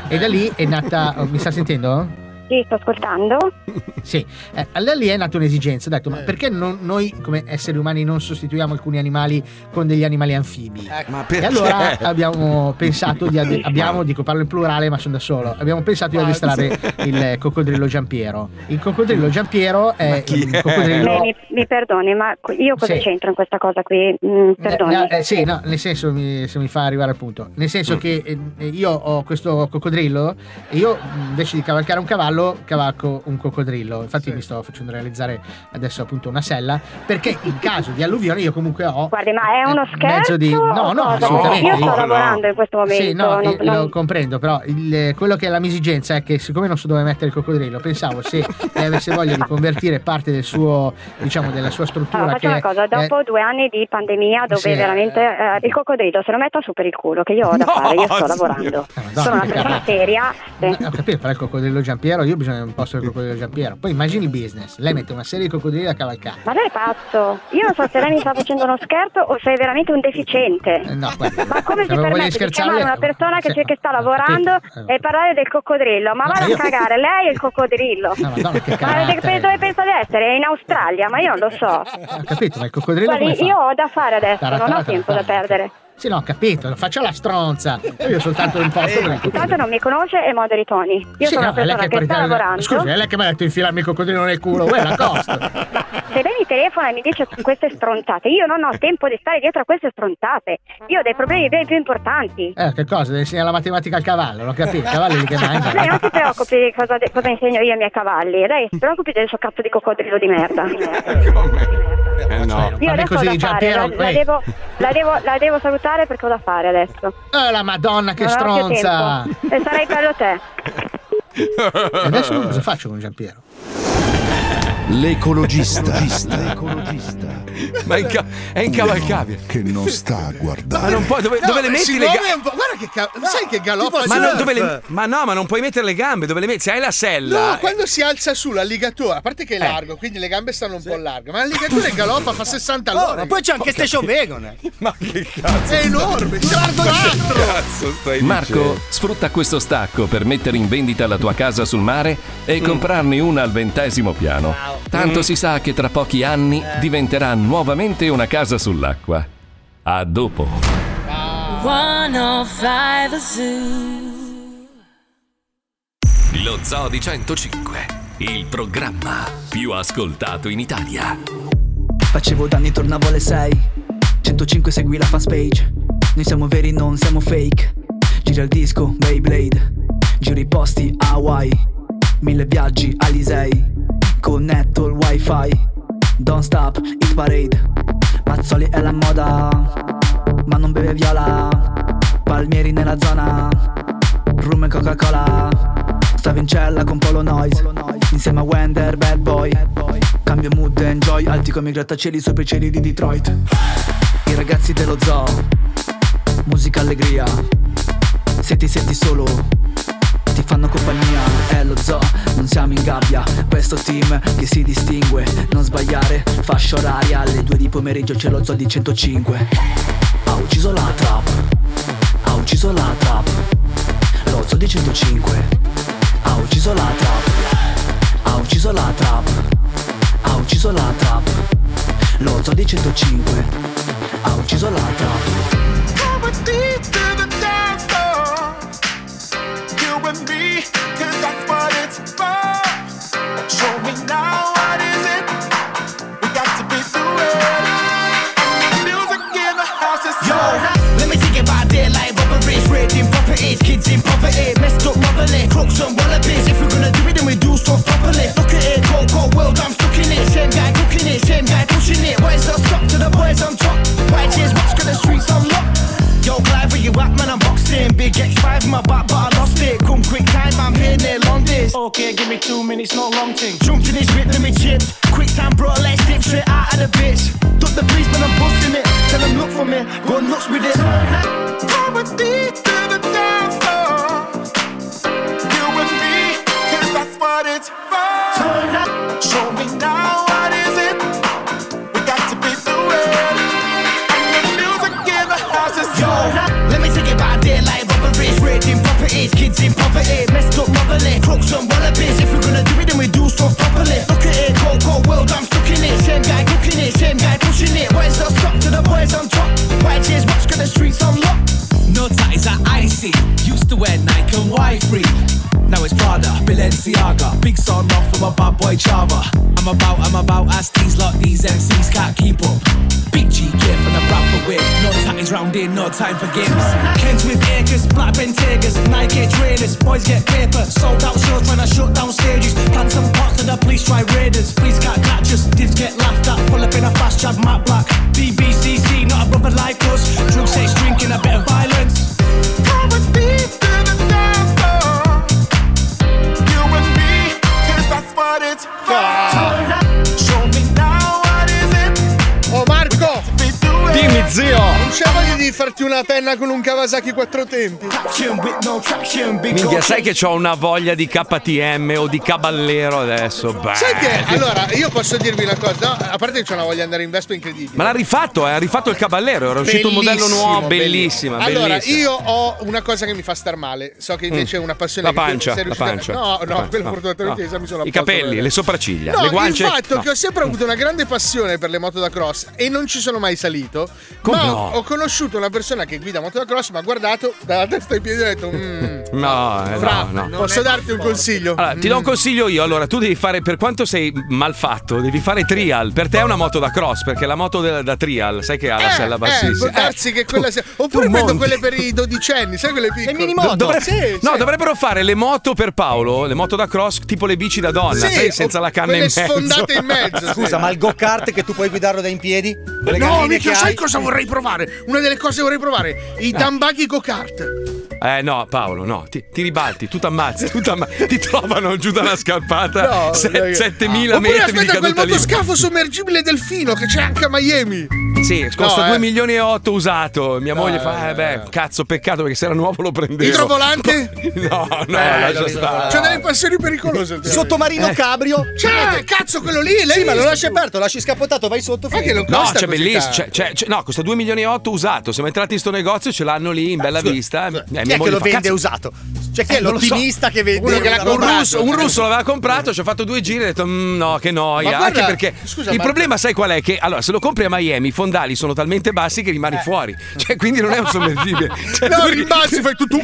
E da lì è nata, oh, mi sta sentendo? Sì, sto ascoltando. Sì, eh, da lì è nata un'esigenza. Ho detto, ma perché non- noi come esseri umani non sostituiamo alcuni animali con degli animali anfibi? Ma E allora abbiamo pensato di ade- abbiamo, dico parlo in plurale ma sono da solo, abbiamo pensato di addestrare il coccodrillo Giampiero. Il coccodrillo Giampiero è un coccodrillo... Mi, mi perdoni, ma io cosa Sì. c'entro in questa cosa qui? Mm, perdoni. Eh, eh, sì, no, nel senso, mi- se mi fa arrivare al punto, nel senso che eh, io ho questo coccodrillo e io mh, invece di cavalcare un cavallo, cavalco un coccodrillo. Infatti mi sto facendo realizzare adesso appunto una sella, perché in caso di alluvione io comunque ho... Guardi, ma è uno eh, scherzo? mezzo di... No, no, cosa? assolutamente. Io sto no. lavorando in questo momento. Sì, no, non- eh, non- lo comprendo, però il- quello che è la mia esigenza è che siccome non so dove mettere il coccodrillo, pensavo se lei avesse voglia di convertire parte del suo, diciamo, della sua struttura Allora, che faccio una cosa, è- dopo due anni di pandemia dove Sì. veramente eh, il coccodrillo se lo metta su per il culo che io ho da No, fare, io sto signor- lavorando. Madonna, Sono una persona seria. sì. Eh, Ho capito, però il coccodrillo Giampiero, io di un posto del coccodrillo Giampiero. Poi immagini il business, lei mette una serie di coccodrilli da cavalcare. Ma lei è pazzo? Io non so se lei mi sta facendo uno scherzo o se è veramente un deficiente. Eh, No, guarda, Ma come si se permette di chiamare una persona che, Sì, che sta lavorando capito. Eh, e parlare del coccodrillo? Ma No, vada io- a cagare, lei è il coccodrillo. No, Madonna, che Ma carattere. dove dove pensa di essere? È in Australia, ma io non lo so. Ho capito, ma il coccodrillo Guardi, io ho da fare adesso, non ho tempo tara, da perdere. Sì, no, ho capito, faccia la stronza. Io ho soltanto per il Intanto non mi conosce e moderi i toni. Io Sì, sono no, una persona che, può sta lavorando. Scusi, è lei che mi ha detto infilarmi il coccodrillo nel culo, uè, la costa. Se lei mi telefona e mi dice queste stronzate, io non ho tempo di stare dietro a queste stronzate. Io ho dei problemi ben più importanti. Eh, che cosa? Deve insegnare la matematica al cavallo, non ho capito. I cavalli li che Lei non mangiano. si preoccupi di cosa, di cosa insegno io ai miei cavalli, lei si preoccupi del suo cazzo di coccodrillo di merda. Eh no. Io adesso così da fare, la, la devo, la, devo, la devo salutare perché ho da fare adesso. Eh, la madonna, che non stronza! E sarei bello te. E adesso cosa faccio con Giampiero? L'ecologista. Ma è, inca- è incavalcabile. Che non sta a guardare. Ma non puoi, dove, No, dove le metti le gambe? un po'. Guarda che ca- sai che galoppa Ma, non- dove le- ma no, ma non puoi mettere le gambe, dove le metti? Se hai la sella. No, quando si alza su l'alligatore, a parte che è largo, quindi le gambe stanno un po' larghe, ma l'alligatore galoppa fa 60 all'ora. Oh, ma poi c'è anche Station Wagon. Ma che cazzo? È enorme, c'è largo 4. Cazzo stai Marco dicendo? sfrutta questo stacco per mettere in vendita la tua casa sul mare e comprarne una al ventesimo piano. Tanto si sa che tra pochi anni diventerà nuovamente una casa sull'acqua. A dopo. 105 Zoo. Lo Zoo di 105, il programma più ascoltato in Italia. Facevo danni, tornavo alle 6 105 segui la fanpage Noi siamo veri, non siamo fake Gira il disco, Beyblade Giro i posti, Hawaii Mille viaggi, Alisei Connetto il wifi. Don't stop, hit parade. Mazzoli è la moda Ma non beve viola. Palmieri nella zona Rum e Coca-Cola. Stavo in cella con Polo Noise. Insieme a Wender, bad boy. Cambio mood, enjoy Alti come i grattacieli sopra i cieli di Detroit. I ragazzi dello zoo. Musica allegria. Se ti senti solo Ti fanno compagnia È lo zoo, non siamo in gabbia. Questo team che si distingue Non sbagliare, fascia oraria Alle 2 di pomeriggio c'è lo zoo di 105 Ha ucciso la trap Ha ucciso la trap Lo zoo di 105 Ha ucciso la trap Ha ucciso la trap Ha ucciso la trap Lo zoo di 105 Ha ucciso la trap Me, 'cause that's what it's for. Show me now what is it? We got to be through it. Music in the house is Yo, let me take it by daylight robberies, raiding properties, kids in poverty, messed up mobbly, crooks and wallabies. If we're gonna do it, then we do stuff properly. Look at it, cold, cold world, I'm stuck in it. Same guy cooking it, same guy pushing it. The stop to the boys on top? White tears, what's got the streets? Yo, Clive, where you at, man? I'm boxed in. Big X5 in my back, but I lost it. Come quick time, I'm here near long days. Okay, give me two minutes, no long thing. Jump to this bit, let me chips. Quick time, bro, let's dip straight out of the bitch. Duck the police, man, I'm busting it. Tell them look for me, go nuts with it. Come with me to the dance floor. You and me, 'cause that's what it's for. Show me now robberies, raiding properties, kids in poverty, messed up mobbly, crooks and wallabies. If we're gonna do it, then we do stuff properly. Look at it, cold, cold world, I'm stuck in it. Same guy cooking it, same guy pushing it. Where's the stop to the boys on top? White tears, what's got the streets unlocked? No tatties are icy. Used to wear Nike and Y3. Now it's Prada, Balenciaga. Big son off from a bad boy Chava. I'm about, I'm about, ask these lot, these MCs can't keep up. Big G gear from the Bradford whip. No tatties round here, no time for games. Kens with acres, black Bentegas, Nike trainers. Boys get paper, sold out shows trying to shut down stages. Plant some pots to the police, try raiders. Please can't catch us, divs get laughed at. Pull up in a fast jag, matte black. BBCC, not a brother like us. Drug sex, drinking, a bit of violence. Come with me to the dance floor. You and me, 'cause that's what it's for. Zio! Di farti una penna con un Kawasaki quattro tempi? Minchia, sai che ho una voglia di KTM o di caballero adesso? Beh. Sai che allora io posso dirvi una cosa, no, a parte che c'ho una voglia di andare in Vespa incredibile. Ma l'ha rifatto, eh? ha rifatto il caballero, era uscito un modello nuovo, bellissima, Allora, bellissima. io ho una cosa che mi fa star male. So che invece è una passione La che tu pancia, sei la riuscito a- pancia. No, no, quello no, fortunatamente no. esami sono I capelli, bene. le sopracciglia, No, le guance. il fatto no. che ho sempre avuto una grande passione per le moto da cross e non ci sono mai salito. Come ma no? ho conosciuto una persona che guida moto da cross, mi ha guardato dalla testa ai piedi e ha detto: "Mm, No, eh, Fra, no, no. posso darti un consiglio? Allora, ti do un consiglio io. Allora, tu devi fare, per quanto sei malfatto, devi fare trial. Per te è una moto da cross, perché la moto da, da trial, sai che ha la sella Eh, bassissima. può darsi che quella sia. Oppure prendo monti. quelle per i dodicenni, sai quelle piccole? mini Do- moto. dovre- Sì, no, sì. dovrebbero fare le moto per Paolo, le moto da cross, tipo le bici da donna, Sì, sai, senza la canna in mezzo. sfondate in mezzo. Scusa, ma il go-kart che tu puoi guidarlo da in piedi? Le No, mica, sai cosa vorrei provare? Una delle cose che vorrei provare: i Dambaghi go-kart. Eh no, Paolo, no, ti, ti ribalti, tu t'ammazzi, tu t'amma- ti trovano giù da una scarpata No, se- dai. 7000 Oppure metri di aspetta quel motoscafo sommergibile delfino che c'è anche a Miami. Sì, costa No, 2 eh. milioni e 8 usato. Mia No, moglie eh, fa, eh beh, cazzo, peccato perché se era nuovo lo prendevo. Idrovolante? No, no, Eh, lascia stare. C'è delle passioni pericolose. Sottomarino Eh. cabrio? C'è, cazzo, quello lì. Lei Sì, ma lo lasci aperto, lasci scappottato, vai sotto. Ma che lo No, costa c'è così bellissimo. c'è- c'è- c'è- no, costa 2 milioni e 8 usato. Siamo entrati in sto negozio, ce l'hanno lì in bella vista. Eh, Chi è che lo fa, vende "Cazzo, usato? Cioè, chi è Eh, non lo so. l'ottimista che vende? Uno che l'ha un russo, un russo l'aveva comprato, ci ha fatto due giri e ha detto "Mm, no, che noia. Ma guarda, Anche perché scusa, il ma- problema, sai qual è? Che allora, se lo compri a Miami, i fondali sono talmente bassi che rimani fuori. Cioè, quindi non è un sommergibile. Cioè, No, tu- rimbalzi, fai tu tu.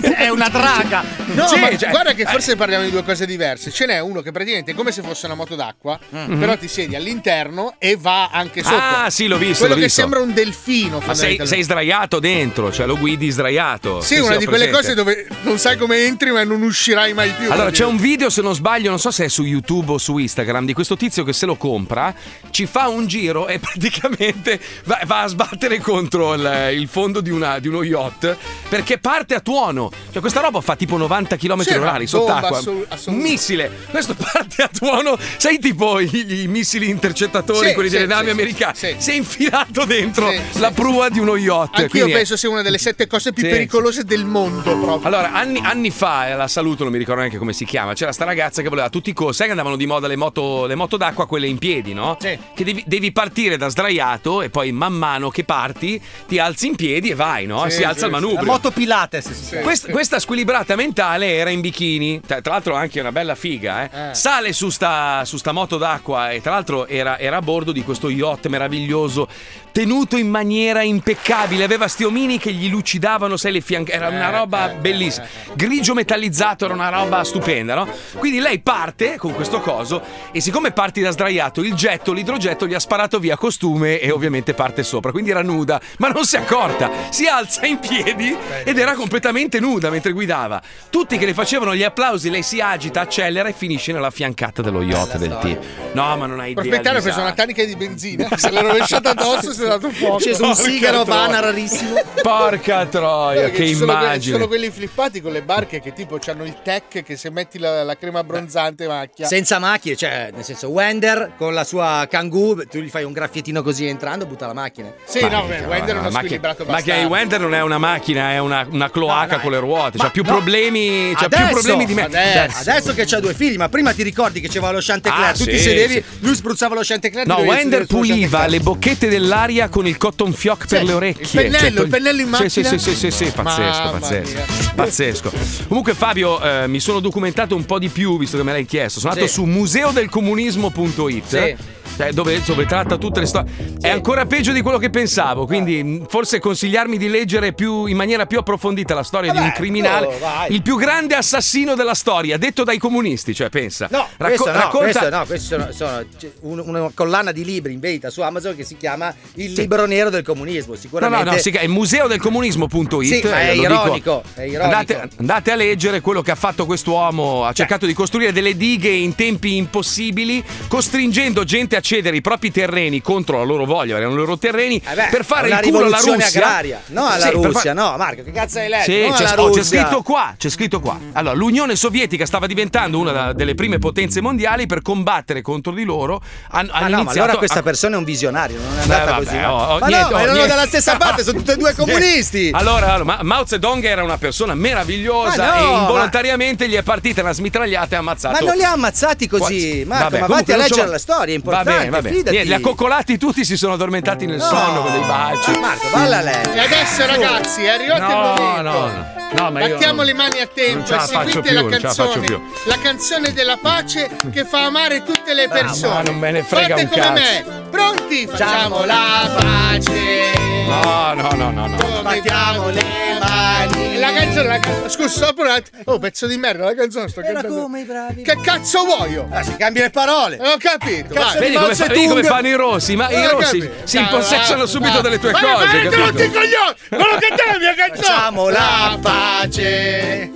È una draga. No, Sì, ma cioè- guarda che forse parliamo di due cose diverse. Ce n'è uno che praticamente è come se fosse una moto d'acqua, però ti siedi all'interno e va anche sotto. Ah, sì, l'ho visto. Quello l'ho che visto. sembra un delfino. Ma sei. Sei sdraiato dentro, cioè lo guidi sdraiato. Sì, una di quelle presente. cose dove non sai come entri, ma non uscirai mai più. Allora, c'è un video, se non sbaglio, non so se è su YouTube o su Instagram, di questo tizio che se lo compra, ci fa un giro e praticamente va, va a sbattere contro il, il fondo di, una- di uno yacht perché parte a tuono. Cioè, questa roba fa tipo 90 km Sì, orari sott'acqua. assolutamente. missile. Questo parte a tuono, sai, tipo i, i missili intercettatori, Sì, quelli sì, delle navi americane. sì. Si è infilato dentro la prua di uno yacht. Anch'io quindi è- penso sia una delle sette cose più Sì. pericolose del mondo proprio. allora, anni, anni fa, eh, la saluto, non mi ricordo neanche come si chiama, c'era sta ragazza che voleva tutti i costi, sai che andavano di moda le moto, le moto d'acqua, quelle in piedi, no? Che devi, devi partire da sdraiato e poi man mano che parti ti alzi in piedi e vai, no? E Sì, si alza sì, il manubrio. La moto Pilates si chiama. Quest- Questa squilibrata mentale era in bikini, tra, tra l'altro anche una bella figa, eh. Eh. Sale su sta, su sta moto d'acqua e tra l'altro era, era a bordo di questo yacht meraviglioso, tenuto in maniera impeccabile, aveva sti omini che gli lucidavano, sai, le fianche, era una roba bellissima. Grigio metallizzato, era una roba stupenda, no? Quindi lei parte con questo coso e siccome parti da sdraiato, il getto, l'idrogetto gli ha sparato via costume e ovviamente parte sopra, quindi era nuda, ma non si è accorta, si alza in piedi ed era completamente nuda mentre guidava. Tutti che le facevano gli applausi, lei si agita, accelera e finisce nella fiancata dello yacht del team. No, ma non hai idea. Per aspettare ho preso una tanica di benzina, se l'ho rovesciata addosso e si è dato fuoco. Sceso un sigaro troia. vana rarissimo. Porca troia, Perché che ci sono que- immagine. sono quelli flippati con le barche che tipo hanno il tech che se metti la, la crema abbronzante macchia. Senza macchine, cioè, nel senso, Wender con la sua Kangoo, tu gli fai un graffiettino così entrando, butta la macchina. Sì, no, beh, Wender è uno macchina, squilibrato di bastardo. Wender non è una macchina, è una, una cloaca con le ruote. C'ha più no. problemi. C'ha Adesso, più problemi di me. adesso, Cioè, adesso che c'ha due figli, ma prima ti ricordi che c'era lo Chantecler, Ah, tu ti sì, sedevi, sì. lui spruzzava lo Chantecler. No, Wender puliva le bocchette dell'aria con il cotton fioc per le il orecchie. pennello, togli- il pennello in Sì, sì, macchina? sì, sì, sì, sì, pazzesco, pazzesco. Pazzesco. Comunque, Fabio, eh, mi sono documentato un po' di più, visto che me l'hai chiesto. Sono andato su museodelcomunismo.it. Sì. Cioè, Dove, dove tratta tutte le storie. È ancora peggio di quello che pensavo. Quindi, mh, forse consigliarmi di leggere più, in maniera più approfondita la storia di un Vabbè, criminale, vai. il più grande assassino della storia, detto dai comunisti. Cioè, pensa. No, Racco- questo no, racconta- questo no, questi sono, sono- un- una collana di libri in vendita su Amazon che si chiama Il libro nero del comunismo. No, Sicuramente. no, no, si chiama- è museodelcomunismo.it. Sì, ma è eh, ironico, è ironico. Andate, andate a leggere quello che ha fatto quest'uomo. Ha cercato di costruire delle dighe in tempi impossibili, costringendo gente a cedere i propri terreni contro la loro voglia, erano i loro terreni, Eh beh, per fare il culo alla Russia. agraria. No alla Sì, Russia, fa- no, Marco, che cazzo hai letto? Sì, c'è, alla oh, c'è scritto qua, c'è scritto qua. Allora, l'Unione Sovietica stava diventando una delle prime potenze mondiali per combattere contro di loro. Han, Ma hanno no, ma allora questa a- persona è un visionario, non è andata Eh, vabbè, così. no? oh, oh, ma niente, no, oh, erano niente. dalla stessa parte, sono tutti e due comunisti. Allora, allora, ma- Mao Zedong era una persona meravigliosa Ma no, e ma- involontariamente gli è partita una smitragliata e ha ammazzato. Ma non li ha ammazzati così, Marco, vabbè, ma comunque vatti a leggere la storia, è Va bene, va bene. fidati. Niente, li ha coccolati tutti, si sono addormentati nel sonno con dei baci. Marco, valla a leggere. E adesso ragazzi è arrivato il No, momento. no, no. No, ma Battiamo le mani a tempo e la seguite più, la la canzone. più. La canzone della pace che fa amare tutte le persone. ma non me ne frega Fate un come cazzo. me. Pronti? Facciamo la pace. No, no, no, no, no. Battiamo le mani. La canzone, la canzone. Scusa, stop un attimo. Oh, pezzo di merda, la canzone sto Era cantando. come i bravi. Che cazzo vuoi io? Ah, si cambia le parole. Non ho capito. Cazzo vai. Vedi come, fa- vedi come fanno i rossi? Ma i Non ho rossi capito. si impossessano va, subito delle tue cose, guarda, capito? tutti i coglioni! Quello che te la mia canzone! Facciamo la pace!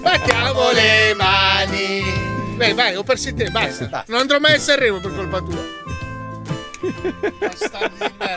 Battiamo le mani! Beh, vai, ho perso te, basta. Non andrò mai a Sanremo per colpa tua.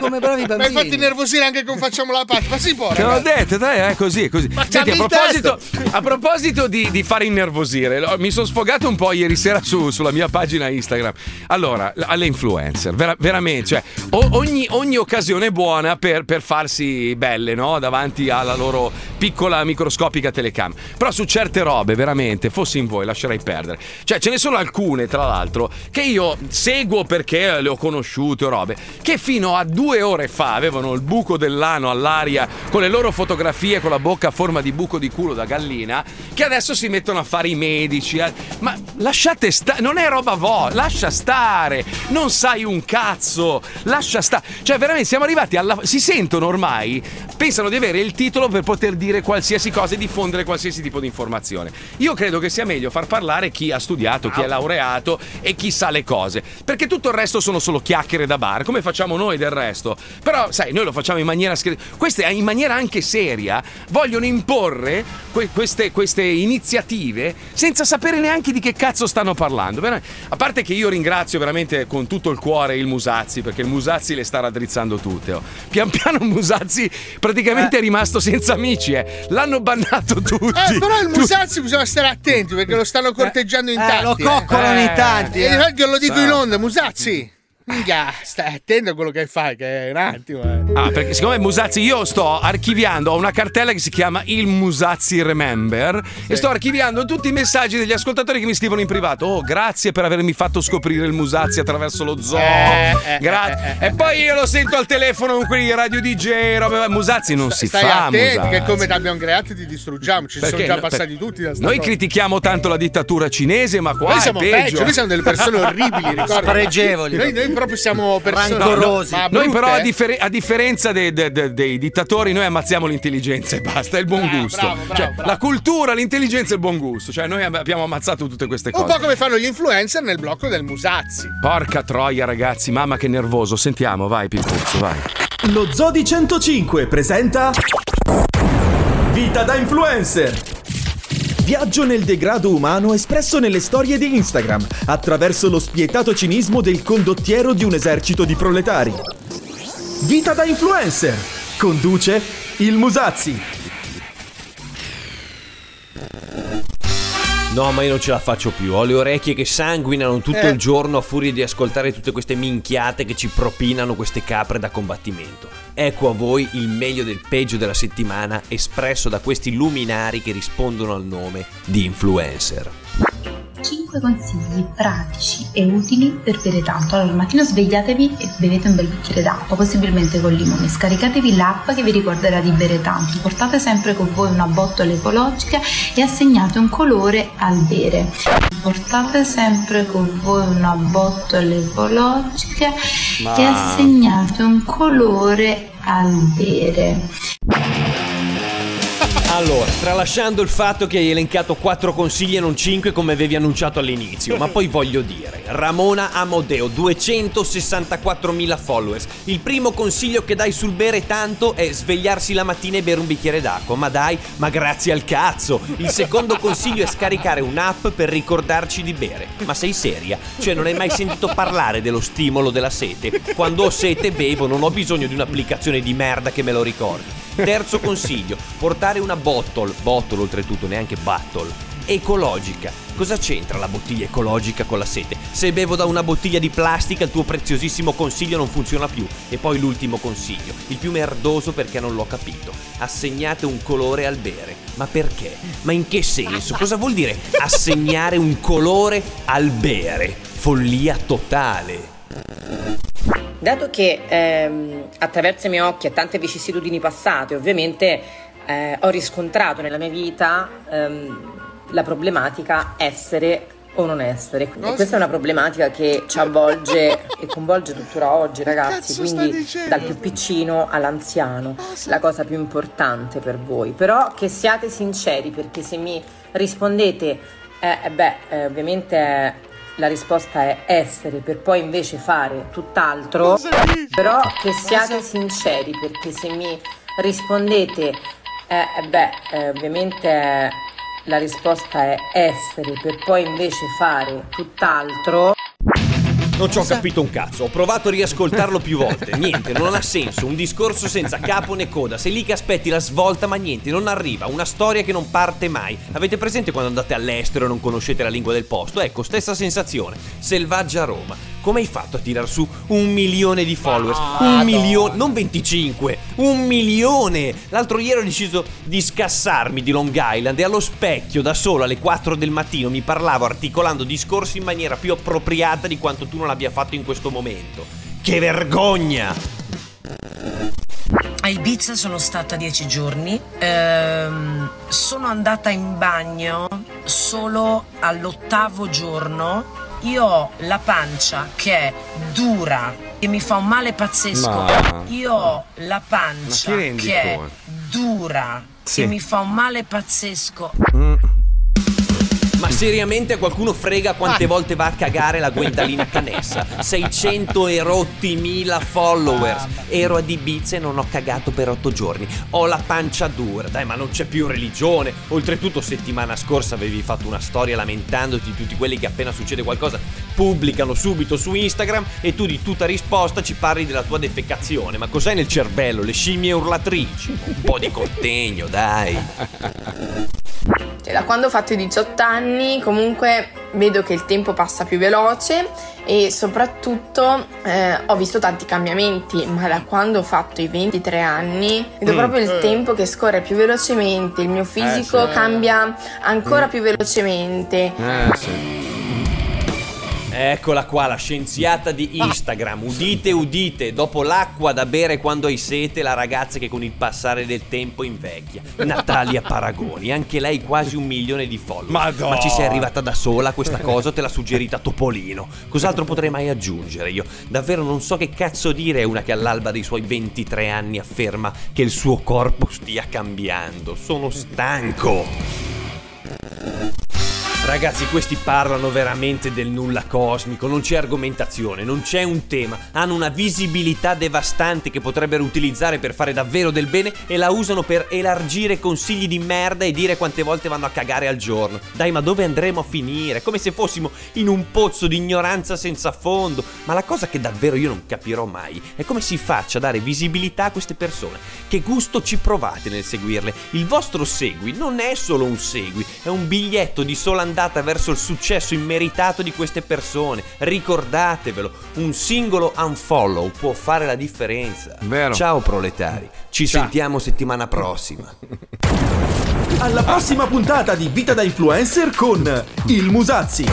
Come bravi bambini. fatto innervosire anche con Facciamo la pace. Ma si può, Te l'ho detto, dai, è così, è così. Senti, a proposito, a proposito di, di fare innervosire, mi sono sfogato un po' ieri sera su- sulla mia pagina Instagram. Allora, alle influencer, vera- veramente, cioè, ogni, ogni occasione è buona per, per farsi belle, no? Davanti alla loro piccola microscopica telecamera. Però su certe robe, veramente, fossi in voi, lascerei perdere. Cioè, ce ne sono alcune, tra l'altro, che io seguo perché le ho conosciute o robe, che fino a due ore fa avevano il buco dell'ano all'aria con le loro fotografie con la bocca a forma di buco di culo da gallina, che adesso si mettono a fare i medici. eh. Ma lasciate stare, non è roba vo, lascia stare, non sai un cazzo, lascia stare. Cioè, veramente siamo arrivati alla. Si sentono ormai, pensano di avere il titolo per poter dire qualsiasi cosa e diffondere qualsiasi tipo di informazione. Io credo che sia meglio far parlare chi ha studiato, chi è laureato e chi sa le cose, perché tutto il resto sono solo chiacchiere chiacchiere da bar, come facciamo noi del resto. Però, sai, noi lo facciamo in maniera scher- Queste in maniera anche seria vogliono imporre que- queste, queste iniziative senza sapere neanche di che cazzo stanno parlando. A parte che io ringrazio veramente con tutto il cuore il Musazzi, perché il Musazzi le sta raddrizzando tutte. oh. Pian piano Musazzi praticamente è rimasto senza amici, eh. L'hanno bannato tutti. Eh, però il Musazzi bisogna stare attenti perché lo stanno corteggiando in eh, tanti. lo coccolano in tanti, E eh. io lo dico in onda, Musazzi. Minchia, stai attento a quello che fai, che è un attimo. Eh. Ah, perché siccome Musazzi, io sto archiviando, ho una cartella che si chiama Il Musazzi Remember e sto archiviando tutti i messaggi degli ascoltatori che mi scrivono in privato. Oh, grazie per avermi fatto scoprire il Musazzi attraverso lo zoo. Eh, eh, grazie. eh, eh, e poi io lo sento al telefono con quelli radio DJ, robe. Musazzi non si Stai fa. attento, Musazzi. che come ti abbiamo creato ti distruggiamo. Ci Perché sono già no- passati per- tutti da Noi cosa. critichiamo tanto la dittatura cinese, ma qua Noi è siamo peggio. peggio, noi siamo delle persone orribili, ricordi? Spregevoli. Noi, noi proprio siamo persone Rancorosi. ma Noi però a, eh. differ- a differenza dei, dei- dei- dittatori noi ammazziamo l'intelligenza e basta, è il buon gusto. bravo, bravo, Cioè, bravo. La cultura, l'intelligenza e il buon gusto. Cioè noi ab- abbiamo ammazzato tutte queste Un cose. po' come fanno gli influencer nel blocco del Musazzi. Porca troia ragazzi, mamma che nervoso. Sentiamo, vai Pimpuzzo, vai. Lo Zodi 105 presenta Vita da influencer. Viaggio nel degrado umano espresso nelle storie di Instagram attraverso lo spietato cinismo del condottiero di un esercito di proletari. Vita da influencer. Conduce il Musazzi. No, ma io non ce la faccio più. Ho le orecchie che sanguinano tutto Eh. il giorno a furia di ascoltare tutte queste minchiate che ci propinano queste capre da combattimento. Ecco a voi il meglio del peggio della settimana espresso da questi luminari che rispondono al nome di influencer. 5 consigli pratici e utili per bere tanto. Allora, al mattino svegliatevi e bevete un bel bicchiere d'acqua, possibilmente con limone. Scaricatevi l'app che vi ricorderà di bere tanto. Portate sempre con voi una botola ecologica e assegnate un colore al bere. Portate sempre con voi una botola ecologica Ma- e assegnate un colore al bere. Allora, tralasciando il fatto che hai elencato 4 consigli e non 5 come avevi annunciato all'inizio, ma poi voglio dire, Ramona Amodeo, 264.000 followers. Il primo consiglio che dai sul bere tanto è svegliarsi la mattina e bere un bicchiere d'acqua. Ma dai, ma grazie al cazzo. Il secondo consiglio è scaricare un'app per ricordarci di bere. Ma sei seria? Cioè non hai mai sentito parlare dello stimolo della sete? Quando ho sete bevo, non ho bisogno di un'applicazione di merda che me lo ricordi. Terzo consiglio, portare una bottle, bottle oltretutto, neanche battle, ecologica. Cosa c'entra la bottiglia ecologica con la sete? Se bevo da una bottiglia di plastica il tuo preziosissimo consiglio non funziona più. E poi l'ultimo consiglio, il più merdoso perché non l'ho capito. Assegnate un colore al bere. Ma perché? Ma in che senso? Cosa vuol dire assegnare un colore al bere? Follia totale. Dato che ehm, attraverso i miei occhi e tante vicissitudini passate, ovviamente eh, ho riscontrato nella mia vita ehm, la problematica essere o non essere. E questa è una problematica che ci avvolge e coinvolge tuttora oggi, ragazzi. Quindi dal più piccino all'anziano, la cosa più importante per voi. Però che siate sinceri, perché se mi rispondete, eh, eh, beh, eh, ovviamente la risposta è essere per poi invece fare tutt'altro. Però che siate sinceri, perché se mi rispondete, eh, eh, beh, eh, ovviamente la risposta è essere per poi invece fare tutt'altro. Non ci ho capito un cazzo, ho provato a riascoltarlo più volte. Niente, non ha senso. Un discorso senza capo né coda. Sei lì che aspetti la svolta, ma niente, non arriva. Una storia che non parte mai. Avete presente quando andate all'estero e non conoscete la lingua del posto? Ecco, stessa sensazione. Selvaggia Roma. Come hai fatto a tirar su un milione di followers? un milione, non 25, un milione! L'altro ieri ho deciso di scassarmi di Long Island e allo specchio da solo alle 4 del mattino mi parlavo articolando discorsi in maniera più appropriata di quanto tu non abbia fatto in questo momento. Che vergogna! A Ibiza sono stata dieci giorni, ehm, sono andata in bagno solo all'ottavo giorno. Io ho la pancia che è dura e mi fa un male pazzesco. Ma- Io ho la pancia che è dura Sì. e mi fa un male pazzesco. Ma seriamente qualcuno frega quante volte va a cagare la Gwendalina Canessa? 600 e rotti mila followers. Ero ad Ibiza e non ho cagato per 8 giorni. Ho la pancia dura. Dai, ma non c'è più religione. Oltretutto, settimana scorsa avevi fatto una storia lamentandoti di tutti quelli che appena succede qualcosa pubblicano subito su Instagram e tu di tutta risposta ci parli della tua defecazione. Ma cos'hai nel cervello? Le scimmie urlatrici? Un po' di contegno, dai. Cioè, da quando ho fatto i 18 anni comunque vedo che il tempo passa più veloce e soprattutto eh, ho visto tanti cambiamenti, ma da quando ho fatto i 23 anni vedo Mm. proprio il Eh. tempo che scorre più velocemente, il mio fisico sì. cambia ancora più velocemente. Eh, sì. Eccola qua, la scienziata di Instagram. Udite, udite. Dopo l'acqua da bere quando hai sete, la ragazza che con il passare del tempo invecchia. Natalia Paragoni. Anche lei quasi un milione di follower. Madonna. Ma ci sei arrivata da sola questa cosa te l'ha suggerita Topolino? Cos'altro potrei mai aggiungere io? Davvero non so che cazzo dire a una che all'alba dei suoi 23 anni afferma che il suo corpo stia cambiando. Sono stanco. Ragazzi, questi parlano veramente del nulla cosmico, non c'è argomentazione, non c'è un tema, hanno una visibilità devastante che potrebbero utilizzare per fare davvero del bene e la usano per elargire consigli di merda e dire quante volte vanno a cagare al giorno. Dai, ma dove andremo a finire? Come se fossimo in un pozzo di ignoranza senza fondo. Ma la cosa che davvero io non capirò mai è come si faccia a dare visibilità a queste persone. Che gusto ci provate nel seguirle? Il vostro segui non è solo un segui, è un biglietto di sola andata verso il successo immeritato di queste persone. Ricordatevelo, un singolo unfollow può fare la differenza. Vero. Ciao proletari, ci Ciao. sentiamo settimana prossima. Alla prossima puntata di Vita da Influencer con il Musazzi.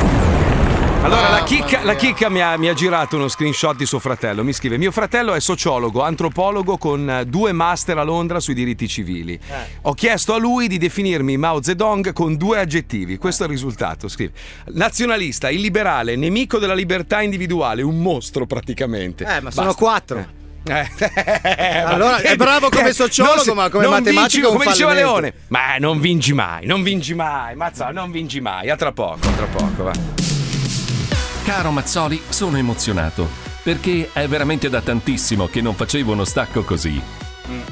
Allora, la chicca, la chicca mi, ha, mi ha girato uno screenshot di suo fratello. Mi scrive: Mio fratello è sociologo, antropologo con eh, due master a Londra sui diritti civili. Ho chiesto a lui di definirmi Mao Zedong con due aggettivi. Questo è il risultato. Scrive: Nazionalista, illiberale, nemico della libertà individuale, un mostro praticamente. Eh, ma sono Basta. quattro. Eh, Allora, è bravo come sociologo, non si- ma come matematico vinci, come diceva. Leone. Ma non vinci mai, non vinci mai, mazza, non vinci mai. A tra poco, a tra poco, va. Caro Mazzoli, sono emozionato perché è veramente da tantissimo che non facevo uno stacco così.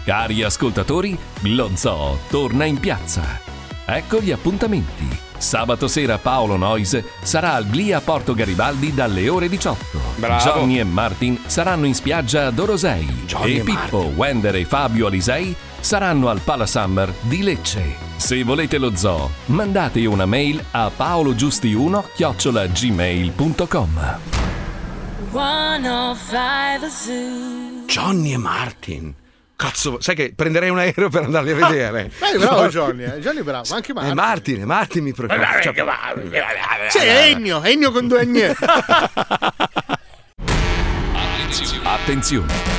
Cari ascoltatori, lo zoo torna in piazza. Ecco gli appuntamenti. Sabato sera Paolo Noise sarà al Glia Porto Garibaldi dalle ore 18. Bravo. Johnny e Martin saranno in spiaggia a Dorosei. Johnny e e Pippo, Wender e Fabio Alisei saranno al Pala Summer di Lecce. Se volete lo zoo, mandate una mail a paologiusti1 gmail.com 105 The Zoo. Johnny e Martin. Cazzo, sai che prenderei un aereo per andarli a vedere. Beh, bravo Johnny, eh. Johnny è bravo, anche E Marco. Martin, e Martin mi preoccupa. Cioè, Sì, è Ennio, Ennio con due N. Attenzione!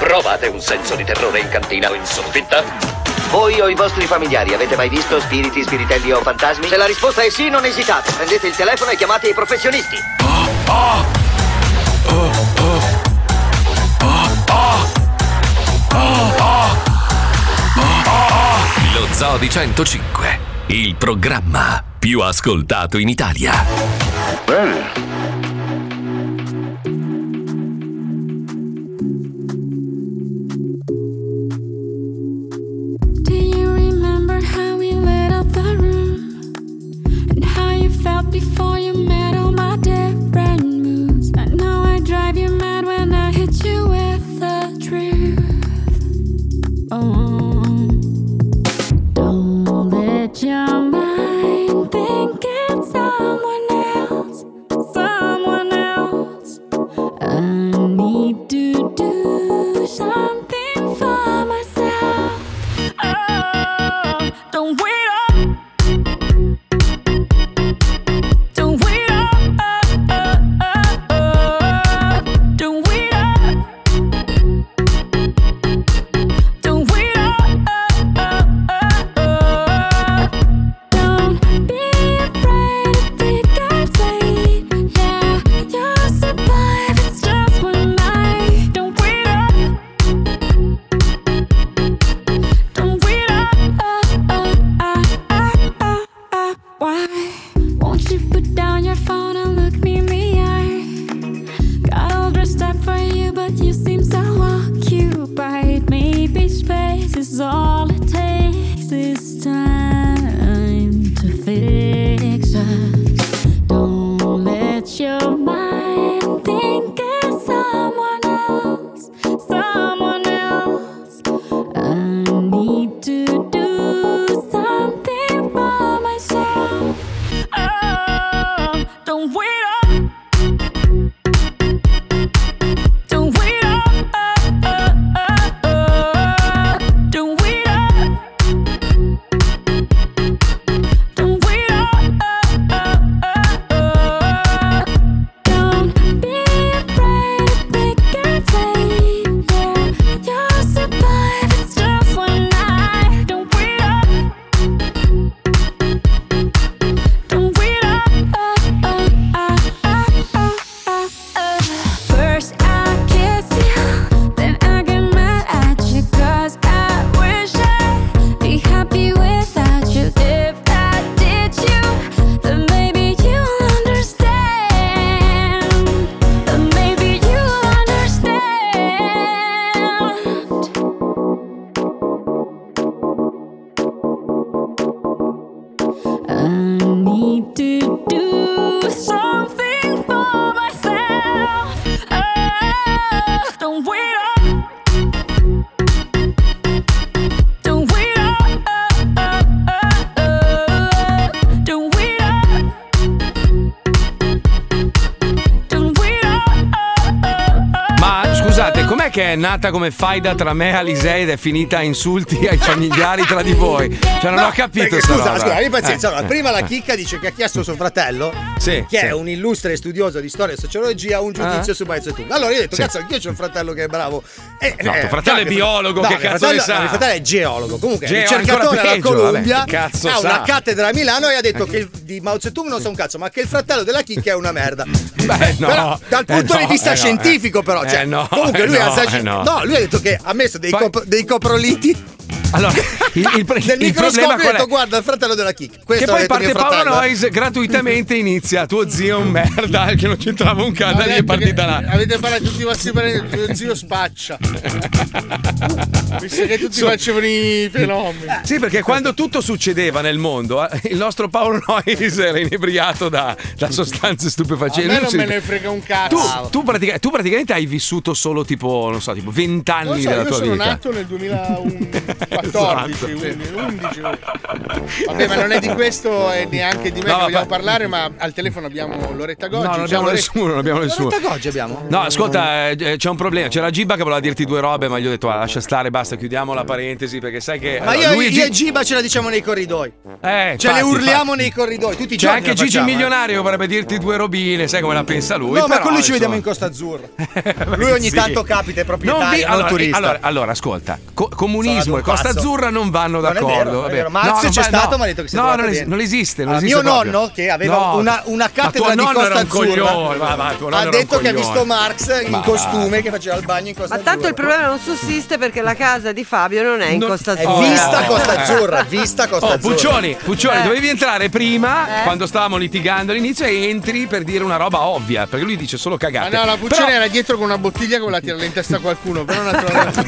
Provate un senso di terrore in cantina o in soffitta? Voi o i vostri familiari avete mai visto spiriti, spiritelli o fantasmi? Se la risposta è sì, non esitate. Prendete il telefono e chiamate i professionisti. Lo Zoo di 105, il programma più ascoltato in Italia. Bene. nata come faida tra me e Alisei ed è finita insulti ai familiari tra di voi. Cioè, non no, ho capito. Perché, scusa, scusa, abbi pazienza. Eh, allora, eh, prima la eh. chicca dice che ha chiesto suo fratello, sì, che sì. è un illustre studioso di storia e sociologia, un ah. giudizio ah. su Baezzo e. Allora io ho detto, sì. cazzo, anch'io c'ho un fratello che è bravo. E, no, eh, tuo fratello è biologo, no, che cazzo ne sa? No, mio fratello è geologo. Comunque, Geo, ricercatore alla Columbia, ha una cattedra a Milano e ha detto che il, di Mao Zedong non so un cazzo, ma che il fratello della chicca è una merda. Beh, no, però, dal punto di vista scientifico, però, cioè, comunque lui ha saggio no. No, lui ha detto che ha messo dei, Fa... cop- dei coproliti allora, il, il, pre- il problema qual guarda, il fratello della Kik. Questo che poi parte Paolo Noyes gratuitamente inizia tuo zio è un merda che non c'entrava un cazzo Lì è partita là. Avete parlato tutti i vostri parenti, tuo zio spaccia. Visto che tutti so, facevano i fenomeni. Sì, perché quando tutto succedeva nel mondo, eh, il nostro Paolo Noyes era inebriato da, da sostanze stupefacenti. A me non me ne frega un cazzo. Tu, tu, pratica- tu praticamente hai vissuto solo tipo, non so, tipo 20 anni so, della tua vita. Io sono nato nel 2001. 14, esatto. 11. Vabbè, ma non è di questo e neanche di me no, che vogliamo parlare, ma al telefono abbiamo Loretta Goggi. No, non abbiamo Lore... nessuno, non abbiamo nessuno. Loretta Goggi abbiamo. No, ascolta, eh, eh c'è un problema. C'era Giba che voleva dirti due robe, ma gli ho detto ah, lascia stare, basta, chiudiamo la parentesi perché sai che Ma eh, io, Luigi... io e Giba ce la diciamo nei corridoi. Eh, ce fatti, le urliamo fatti. nei corridoi tutti. C'è anche Gigi facciamo, eh. Milionario eh. vorrebbe dirti due robine, sai come la pensa lui. No, però, ma con lui insomma... ci vediamo in Costa Azzurra. lui ogni tanto capita, è proprietario, non vi... allora, allora, ascolta, comunismo e Costa Azzurra non vanno d'accordo. Non è vero, vabbè. È. Marzio no, c'è va, stato, ma ha detto che si No, non, es- non esiste. Non ah, esiste mio proprio. nonno, che aveva no. una, una cattedra di Costa Azzurra, ha detto che ha visto Marx in costume che faceva il bagno in Costa Azzurra. Ma tanto il problema non sussiste perché la casa di Fabio non è in Costa Azzurra. È vista Costa Azzurra, vista Costa Azzurra. Eh. Oh, Puccioni, Puccioni, eh. dovevi entrare prima, eh. quando stavamo litigando all'inizio, e entri per dire una roba ovvia, perché lui dice solo cagate. Ma no, Puccioni era dietro con una bottiglia che voleva tirarla in testa qualcuno, però non.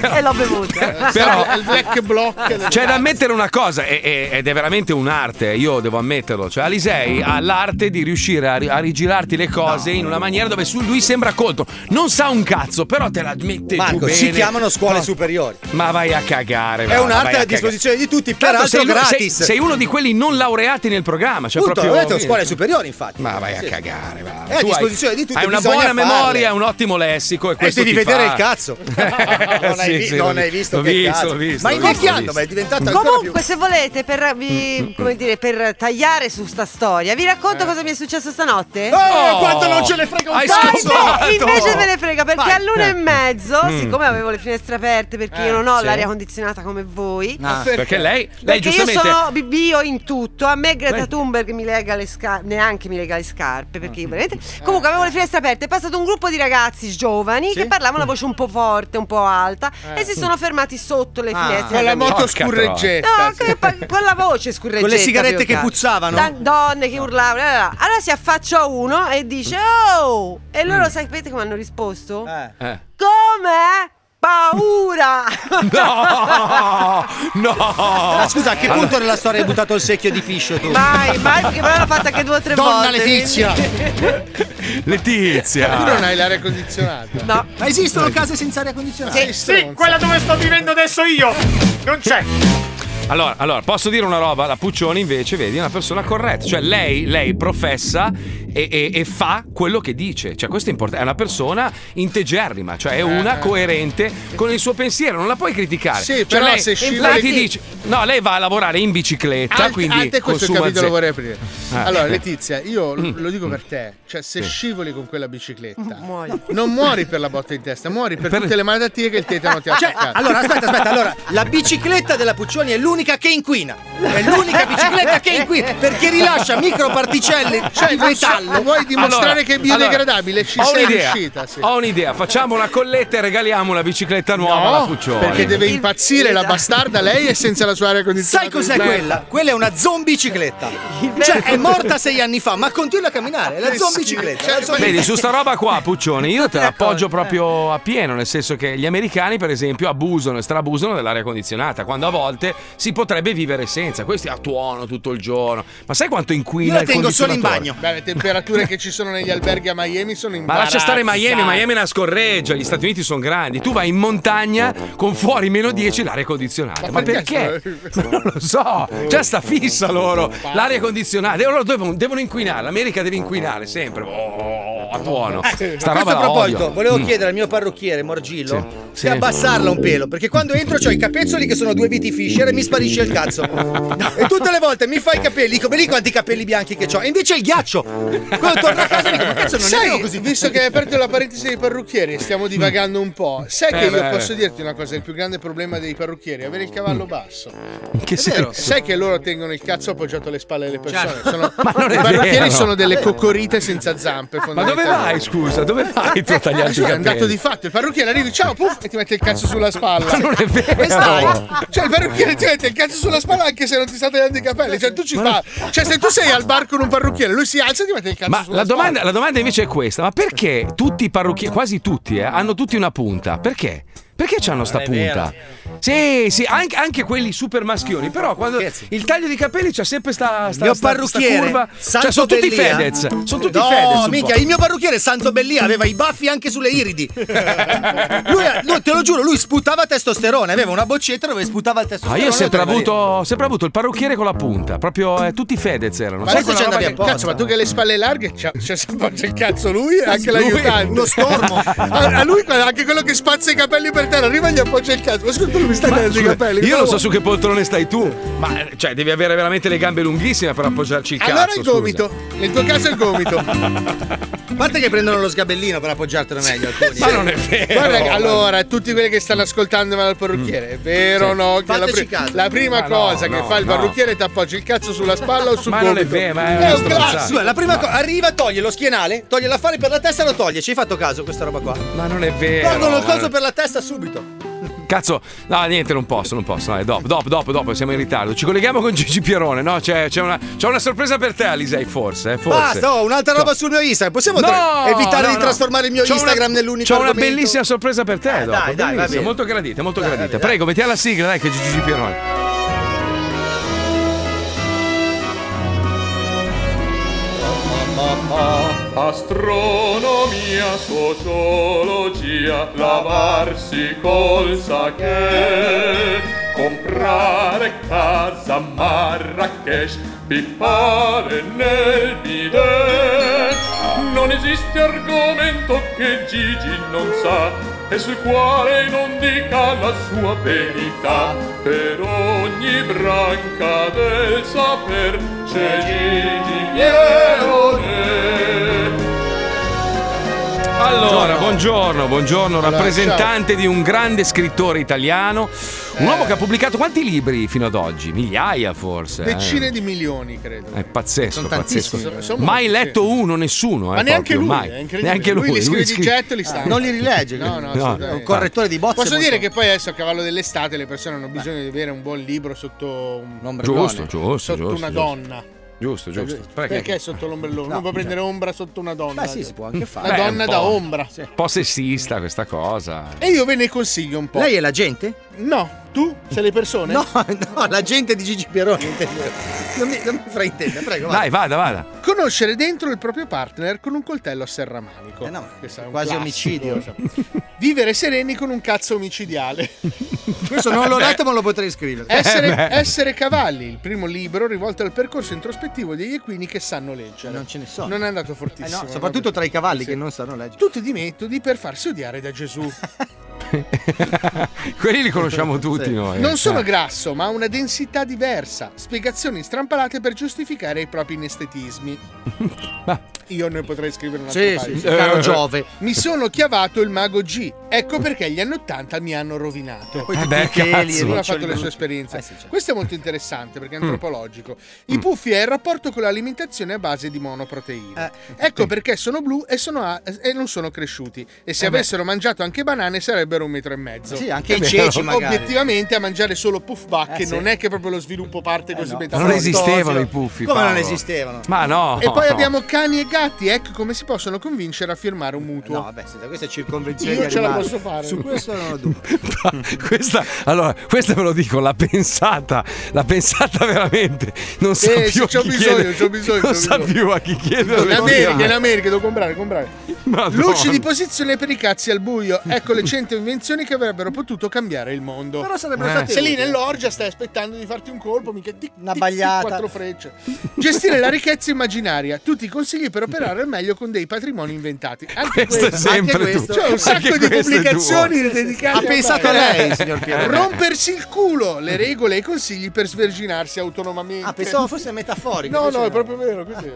E l'ho bevuta. Però il black blocca. C'è da ammettere una cosa, e, e, ed è veramente un'arte, io devo ammetterlo. Cioè, Alisei ha l'arte di riuscire a, a rigirarti le cose no. in una maniera dove su lui sembra colto. Non sa un cazzo, però te la mette Marco, si chiamano scuole no. superiori. Ma vai a cagare. È un'arte a, a disposizione di tutti, però sei. Sei, sei, uno di quelli non laureati nel programma. Cioè Punto, proprio... ho detto scuole superiori, infatti. Ma vai sì. a cagare. Va. È a disposizione hai, di tutti. Hai una buona memoria, un ottimo lessico e questo. E devi vedere fa. il cazzo. non, hai, visto, visto, cazzo. Ma invece rischiando, ma è diventata Comunque, più... se volete, per, vi, mm. dire, per, tagliare su sta storia, vi racconto eh. cosa mi è successo stanotte? Oh, oh quanto non ce ne frega un cazzo! Invece me ne frega, perché Vai. all'una e eh. mezzo, mm. siccome avevo le finestre aperte, perché eh, io non ho sì. l'aria condizionata come voi. Ah, ah perché? perché lei, lei perché giustamente... io sono bio in tutto, a me Greta Thunberg mi lega le scarpe, neanche mi lega le scarpe, perché io mm. veramente... Eh. Comunque avevo le finestre aperte, è passato un gruppo di ragazzi giovani sì? che parlavano a voce un po' forte, un po' alta eh. e si sono fermati sotto le ah. finestre una moto scurreggetta. No, con la voce scurreggetta. Con le sigarette che puzzavano. Da, donne che urlavano. Allora si affaccia uno e dice: Oh! E loro mm. sapete come hanno risposto? Eh. eh. Come? paura! No! No! Ma scusa, a che punto nella storia hai buttato il secchio di fiscio tu? Mai, mai, perché me l'hanno fatta anche due o tre Donna volte. Donna Letizia! Letizia! Tu non hai l'aria condizionata? No. Ma esistono case senza aria condizionata? Sì, sì, quella dove sto vivendo adesso io! Non c'è! Allora, allora, posso dire una roba? La Puccioni invece, vedi, è una persona corretta. Cioè, lei, lei professa e, e, e, fa quello che dice. Cioè, questo è importante. È una persona integerrima, cioè è una eh. coerente con il suo pensiero. Non la puoi criticare. Sì, cioè, però lei, se scivoli... ti dice... No, lei va a lavorare in bicicletta, Alt, quindi... Ante questo capitolo vorrei aprire. Eh. Allora, Letizia, io mm. lo dico per te. Cioè, se sì. scivoli con quella bicicletta, muori. non muori per la botta in testa, muori per, per... tutte le malattie che il tetano ti ha cioè, attaccato. Allora, aspetta, aspetta. Allora, la bicicletta della Puccioni è l'unica l'unica che inquina. È l'unica bicicletta che inquina perché rilascia microparticelle cioè, di metallo. Vuoi dimostrare allora, che è biodegradabile? Allora, Ci ho sei un'idea, riuscita. Sì. Ho un'idea, facciamo una colletta e regaliamo una bicicletta nuova no, alla Puccioli. Perché deve impazzire il, la bastarda lei e senza la sua aria condizionata. Sai cos'è quella? Quella è una zombie bicicletta. Cioè, è morta sei anni fa, ma continua a camminare. È la zombie bicicletta. Cioè. Vedi, su sta roba qua, Puccioni, io te eh, l'appoggio eh. proprio a pieno, nel senso che gli americani, per esempio, abusano e strabusano dell'aria condizionata, quando a volte si potrebbe vivere senza. Questi a tuono tutto il giorno. Ma sai quanto inquina? Io la tengo solo in bagno. Beh, le temperature che ci sono negli alberghi a Miami sono in Ma lascia stare Miami, Miami è una scorreggia. Gli Stati Uniti sono grandi. Tu vai in montagna con fuori meno 10 l'aria condizionata. Ma, Ma perché? Ma non lo so. Già sta fissa loro l'aria condizionata. Loro devono, devono inquinare. L'America deve inquinare sempre. Oh, a tuono. Eh, sta a questo proposito, odio. volevo mm. chiedere al mio parrucchiere Morgillo sì, di sì. abbassarla un pelo. Perché quando entro ho i capezzoli che sono due vitifisher e mi sparisce il cazzo. E tutte le volte mi fai i capelli, dico, vedi quanti capelli bianchi che ho. E invece il ghiaccio. Quando torno a casa dico, ma cazzo non Sai, è così. visto che hai aperto la parentesi dei parrucchieri stiamo divagando un po', sai Eh, che io beh, posso dirti una cosa: il più grande problema dei parrucchieri è avere il cavallo basso. che È vero. senso? Sai che loro tengono il cazzo appoggiato alle spalle delle persone. Certo. Sono, Ma non è I parrucchieri vero. sono delle coccorite senza zampe. Ma dove vai, scusa? Dove vai tu a tagliarti i È andato capelli? di fatto, il parrucchiere arrivi, ciao, puff, e ti mette il cazzo sulla spalla. Ma non è vero. Come? Cioè, il parrucchiere ti mette il cazzo sulla spalla anche se non ti sta tagliando i capelli. Cioè, tu ci fa. Cioè, se tu sei al bar con un parrucchiere, lui si alza e ti mette il cazzo Ma sulla la spalla. domanda, la domanda invece è questa: ma perché tutti i parrucchieri, quasi tutti, eh, hanno tutti una punta? Perché? Perché c'hanno sta punta? Sì, sì, anche, anche quelli super maschioni, però quando il taglio di capelli c'ha sempre sta, sta, mio sta- sta parrucchiere, curva. Santo Cioè, sono tutti. Fedez. Sono tutti no, Fedez. po'. il mio parrucchiere Santo Bellia aveva i baffi anche sulle iridi. lui, lui, te lo giuro, lui sputava testosterone, aveva una boccetta dove sputava il Ah, testosterone. io ho sempre avuto, sempre avuto il parrucchiere con la punta, proprio eh, tutti Fedez erano. Ma Sai ci andavi apposta. Cazzo, ma tu che hai le spalle larghe, c'è, c'è il cazzo lui e anche Lui, l'aiutante. uno stormo. a, a lui, anche quello che spazza i capelli per terra, arriva e gli appoggia il cazzo. Ma scusa, tu non mi stai Ma tagliando i scusa, capelli. io non so Ma- su che poltrone stai tu, ma eh, cioè devi avere veramente le gambe lunghissime per appoggiarci il cazzo. Allora il scusa. gomito. Nel tuo caso è il gomito. A parte che prendono lo sgabellino per appoggiartelo meglio. alcuni. Ma non è vero. Guarda, allora, tutti quelli che stanno ascoltando vanno al parrucchiere, è vero o no? Che la, pri- la prima Ma no, cosa che no, fa il no. parrucchiere è ti appoggi il cazzo sulla spalla o sul Ma non è gomito. vero, ma è una un. Scusa, la prima cosa, arriva, toglie lo schienale, toglie l'affare per la testa e lo toglie. Ci hai fatto caso questa roba qua? Ma non è vero. Tolgono il ma- coso per la testa subito. Cazzo, no, niente, non posso, non posso. Dai, dopo, dopo, dopo, dopo, siamo in ritardo. Ci colleghiamo con Gigi Pierone, no? C'è, c'è una, c'è una sorpresa per te, Alisei, forse, eh, forse. Basta, oh, un'altra roba sul mio Instagram. Possiamo No, tra- evitare no, di no. trasformare il mio C'ho Instagram una- nell'unico C'ho una bellissima sorpresa per te, Eh, dopo. dai, dai, molto gradita, molto Dai, gradita. Prego, metti alla sigla, dai, che c'è Gigi Pierone. Astronomia, sociologia, lavarsi col sake, comprare casa a Marrakesh, pippare nel bidet. Non esiste argomento che Gigi non sa e sul quale non dica la sua verità. Per ogni branca del saper c'è Gigi Pierone Allora, buongiorno, buongiorno, rappresentante di un grande scrittore italiano, un uomo che ha pubblicato quanti libri fino ad oggi? Migliaia forse. eh. Decine di milioni, credo. È pazzesco, Sono pazzesco. tantissimi. Sono mai molti, letto uno, nessuno. Ma eh, neanche proprio, lui, mai. è incredibile. Neanche lui. Lui li scrive di getto e li stampa. Non li rilegge. No, no, No. assolutamente. È un correttore di bozze. Posso molto- dire che poi adesso a cavallo dell'estate le persone hanno bisogno di avere un buon libro sotto un L'ombrellone. Giusto, giusto, sotto giusto, una giusto. donna. Giusto, giusto. Perché, sotto l'ombrellone? No, non può cioè- prendere ombra sotto una donna. Beh, sì, si può anche fare. La Beh, donna un da ombra. Un po' sessista questa cosa. E io ve ne consiglio un po'. Lei è la gente? No, tu? Sei le persone? No, no, la gente di Gigi Pieroni. intendo. Non mi, non mi fraintenda, prego. Dai, vada, vada. Conoscere dentro il proprio partner con un coltello a serramanico. Eh no, Questo è un quasi classico, omicidio. Vivere sereni con un cazzo omicidiale. Questo non l'ho letto, ma lo potrei scrivere. Essere, Eh, beh. Essere cavalli, il primo libro rivolto al percorso introspettivo degli equini che sanno leggere. Non ce ne sono. Non è andato Eh fortissimo. no, soprattutto tra i cavalli Sì. che non sanno leggere. Tutti di metodi per farsi odiare da Gesù. Quelli li conosciamo tutti noi. Non sono Eh. grasso, ma ha una densità diversa. Spiegazioni strampalate per giustificare i propri inestetismi. Io ne potrei scrivere una Sì, sì, sì, caro Giove. Mi sono chiavato il mago G. Ecco perché gli anni 80 mi hanno rovinato. Poi Eh beh, cazzo. e Ognuno ha fatto le sue esperienze. Eh sì, certo. Questo è molto interessante perché è Mm. antropologico. I puffi è il rapporto con l'alimentazione a base di monoproteine. Eh, ecco perché sono blu e, sono a- e non sono cresciuti. E se Eh beh. avessero mangiato anche banane sarebbero un metro e mezzo. Sì, anche i ceci magari. Obiettivamente a mangiare solo puff buck Eh, sì. non è che proprio lo sviluppo parte così no. Ma non esistevano i puffi. Come non Paolo. esistevano? Ma no. E poi no. abbiamo cani e gatti, ecco come si possono convincere a firmare un mutuo. No, vabbè, senta, questa è circonvenzione Io ce la posso fare. Su questo non ho dubbi. questa, allora, questa ve lo dico, l'ha pensata, l'ha pensata veramente. Non sa Eh, sì, più a c'ho chi bisogno, chiedere- c'ho bisogno, Non c'ho sa bisogno. più a chi chiedere. In America, in America, devo comprare, comprare. Madonna. Luci di posizione per i cazzi al buio. Ecco le cento invenzioni che avrebbero potuto cambiare il mondo. Però sarebbero Eh. state Se lì nell'orgia stai aspettando di farti un colpo, mica tic, Una tic, bagliata. tic, quattro frecce. Gestire la ricchezza immaginaria. Tutti i consigli per per operare al meglio con dei patrimoni inventati. Anche Questo è questo, sempre anche questo. C'è un sacco Anche di è pubblicazioni dedicate Ha pensato a lei, signor Pierre. Rompersi il culo, le regole e i consigli per sverginarsi autonomamente. Ah, pensavo fosse metaforico. No, invece no, è proprio vero. Così.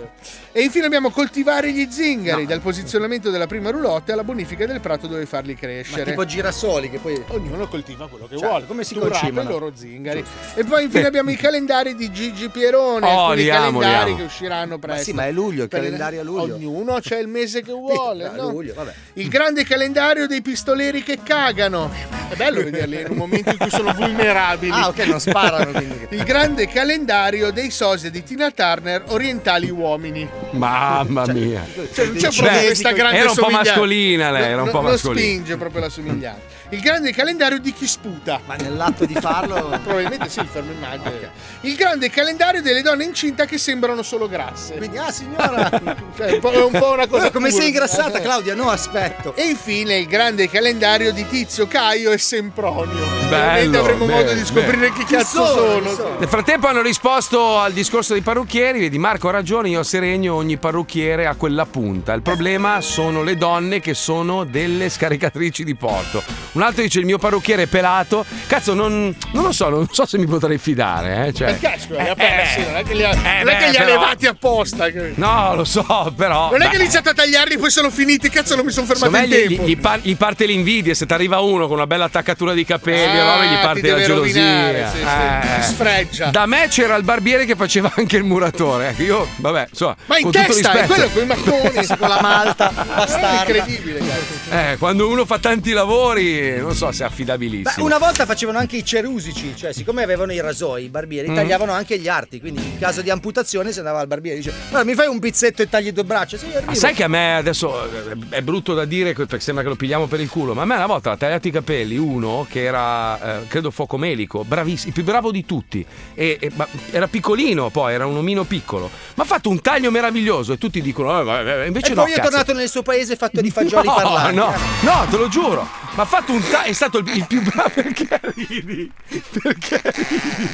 E infine abbiamo coltivare gli zingari, dal posizionamento della prima roulotte alla bonifica del prato dove farli Ma crescere. tipo girasoli che poi. Ognuno coltiva quello che Cioè, vuole. come si concimano? i loro zingari. E poi infine abbiamo i calendari di Gigi Pierone, Oh, alcuni li amo, calendari amo. che usciranno presto. sì, ma è luglio, il Per- calendario a luglio. Ognuno c'è il mese che vuole. a no? luglio, vabbè. Il grande calendario dei pistoleri che cagano. È bello vederli in un momento in cui sono vulnerabili. Ah, ok, non sparano, quindi. Il grande calendario dei sosia di Tina Turner, orientali uomini. Mamma mia. Cioè, non c'è Beh, proprio questa grande Era un po' mascolina lei, era un po' non mascolina. spinge proprio la somiglianza. Il grande calendario di chi sputa. Ma nell'atto di farlo. Probabilmente sì, il fermo immagine. Il grande calendario delle donne incinta che sembrano solo grasse. Quindi, ah, signora. Cioè, è un po', è un po' una cosa. Come sei ingrassata, Claudia? No, aspetto. E infine il grande calendario di Tizio, Caio e Sempronio. Veramente avremo bene, modo di scoprire bene. chi Chi cazzo sono? sono. Nel frattempo hanno risposto al discorso dei parrucchieri, vedi Marco ha ragione, io seregno, ogni parrucchiere ha quella punta. Il problema sono le donne che sono delle scaricatrici di porto. Un altro dice il mio parrucchiere è pelato. Cazzo, non, non lo so, non so se mi potrei fidare. Eh? Cioè, Perché scusa, li ha persi, non è che li ha, non è che li ha però- levati apposta. No, lo so, però. Non è che ha iniziato a tagliarli, poi sono finiti. Cazzo, non mi sono fermato Secondo in me gli, tempo. gli par- gli parte l'invidia, se ti arriva uno con una bella attaccatura di capelli, Ah, gli parte la gelosia. sì, sì, Eh. ti sfregia. Da me c'era il barbiere che faceva anche il muratore. Ecco, Io, vabbè, insomma, Ma in con tutto testa, è quello con i macconi. con la malta, bastarda. È incredibile, cazzo. Eh, quando uno fa tanti lavori, non so se è Beh, affidabilissimo. una volta facevano anche i cerusici, cioè siccome avevano i rasoi, i barbieri, Mm. tagliavano anche gli arti, quindi in caso di amputazione si andava al barbiere e dice guarda mi fai un pizzetto e tagli due braccia? Sì, Ma sai che a me adesso eh, è brutto da dire perché sembra che lo pigliamo per il culo, ma a me una volta ha tagliato i capelli uno che era, eh, credo, focomelico, bravissimo, il più bravo di tutti. E, e- ma era piccolino poi, era un omino piccolo, ma ha fatto un taglio meraviglioso e tutti dicono, eh, eh, invece e no, poi è cazzo. tornato nel suo paese fatto di fagioli no, parlanti. no, no, te lo giuro. Ma ha fatto un taglio, è stato il, il più bravo. Perché ridi? Perché ridi?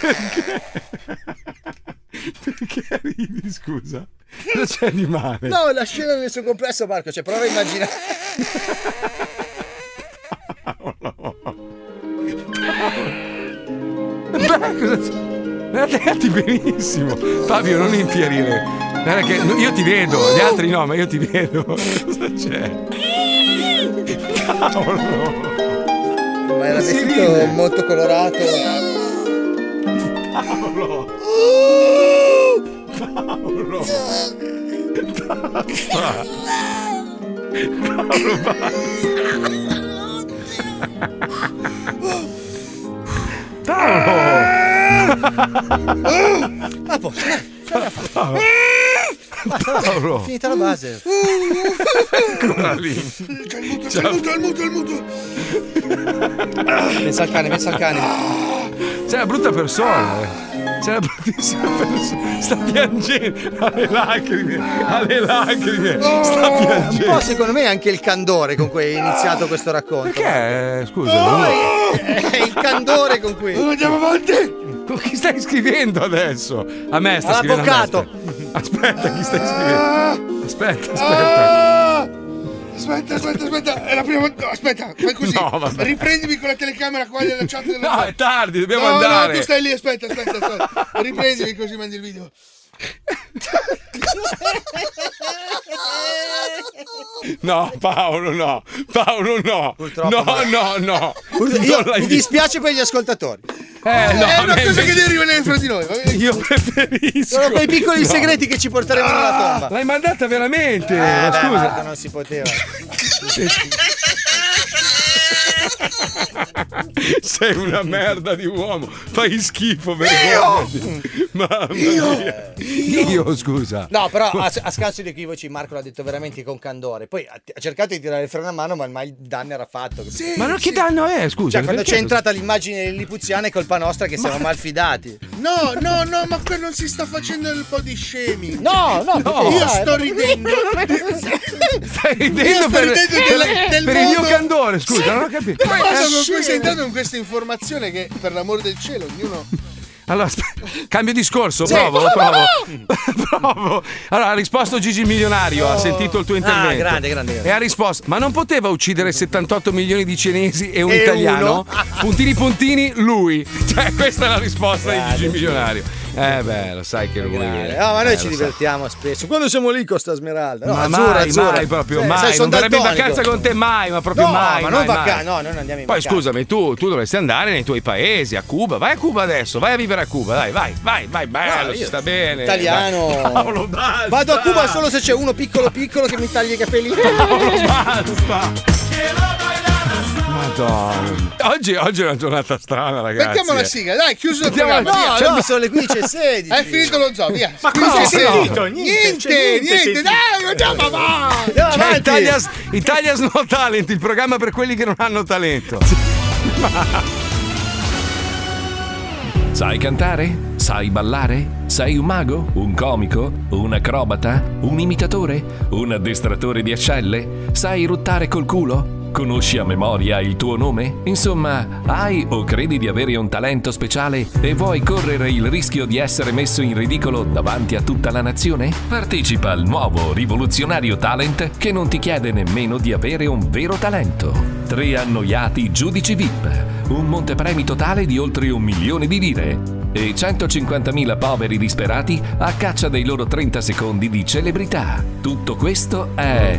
Perché? Perché ridi, scusa? Cosa c'è di male? No, la scena nel suo complesso, Marco, cioè prova a immaginare. Beh, cosa c'è? Guarda, Ragazzi, benissimo. Fabio, non infierire. Guarda che io ti vedo, gli altri no, ma io ti vedo. Cosa c'è? Cavolo. Ma era vestito ride. molto colorato. Paolo. Paolo. Basta. Paolo, Ah, posto, dai, ce l'ha fatta. Paolo. è finita la base. Ancora lì. C'è il mutuo, c'è Ciao. il mutuo, il mutuo, il mutuo. Pensa al cane, pensa al cane. Sei una brutta persona. Eh. Sei una bruttissima persona. Sta piangendo. Ha le lacrime. Ha le lacrime. Sta Un po' piangendo. secondo me anche il candore con cui hai iniziato questo racconto. Perché? Eh, Scusa. No, no. è il candore con cui. Andiamo avanti. Con chi stai scrivendo adesso? A me sta scrivendo. a me, All'avvocato. Aspetta, Aspetta, chi stai scrivendo? Aspetta, aspetta. Aspetta, aspetta, aspetta. È la prima volta. aspetta, fai così. No, vabbè. Riprendimi con la telecamera qua nella chat della No, è tardi, dobbiamo no, andare. No, tu stai lì, aspetta, aspetta, aspetta. Riprendimi così mandi il video. No, Paolo, no. Paolo, no. Purtroppo no, no, no. Io, Non l'hai mi dispiace per gli ascoltatori. Eh, no, è una a me cosa che invece- deve rimanere fra di noi. va bene? Io preferisco. Sono quei piccoli No. segreti che ci porteremo nella tomba. L'hai mandata veramente? Eh, Ma beh, scusa. Marco, non si poteva. Sei una merda di uomo. Fai schifo, vergognati. Mamma mia. Io, scusa. No, però a, a scanso di equivoci Marco l'ha detto veramente con candore. Poi ha, ha cercato di tirare il freno a mano, ma ormai il danno era fatto. Ma non che danno è, scusa? Cioè, quando c'è entrata l'immagine lipuziana è colpa nostra che siamo malfidati. No, no, no, ma qua non si sta facendo il po' di scemi. No, no, No. Io sto ridendo. Stai ridendo Io sto ridendo per- del- del per il mio candore, scusa, Sì. non ho capito. Ma Eh, cosa con questa informazione che per l'amor del cielo ognuno Allora, aspe- cambio discorso, Sì. provo, provo. provo. Allora, ha risposto Gigi il Milionario, ha sentito il tuo intervento. Ah, grande, grande, grande. E ha risposto, ma non poteva uccidere 78 milioni di cinesi e un E italiano? uno? Puntini puntini, lui. Cioè, questa è la risposta di Gigi il Milionario. Eh beh, lo sai che lui... No, ma noi eh, ci divertiamo spesso. Quando siamo lì con sta smeralda. No, ma azzurra, mai, azzurra. mai proprio, Sì, mai. sai, non verrebbe in vacanza con te mai, ma proprio No, mai. ma non mai, vaca- mai. no, noi non andiamo in Poi vacanza. scusami, tu, tu dovresti andare nei tuoi paesi, a Cuba. Vai a Cuba adesso, vai a vivere a Cuba, dai, vai, vai, vai, bello, No, sta bene. Italiano. Paolo, basta. Vado a Cuba solo se c'è uno piccolo piccolo che mi taglia i capelli. Madonna. Oggi, oggi è una giornata strana, ragazzi. Mettiamo la eh. sigla, dai, chiuso il programma. la- via. no, no, sono le 15.16. È finito lo zoo, via. Ma cosa? sì. No. Niente, Niente, niente, c'è niente, niente, c'è dai, andiamo avanti. Cioè, Italia's, Italia's No Talent, il programma per quelli che non hanno talento. Sai cantare? Sai ballare? Sei un mago? Un comico? Un acrobata? Un imitatore? Un addestratore di ascelle? Sai ruttare col culo? Conosci a memoria il tuo nome? Insomma, hai o credi di avere un talento speciale e vuoi correre il rischio di essere messo in ridicolo davanti a tutta la nazione? Partecipa al nuovo rivoluzionario talent che non ti chiede nemmeno di avere un vero talento. Tre annoiati giudici VIP, un montepremi totale di oltre un milione di lire e 150.000 poveri disperati a caccia dei loro 30 secondi di celebrità. Tutto questo è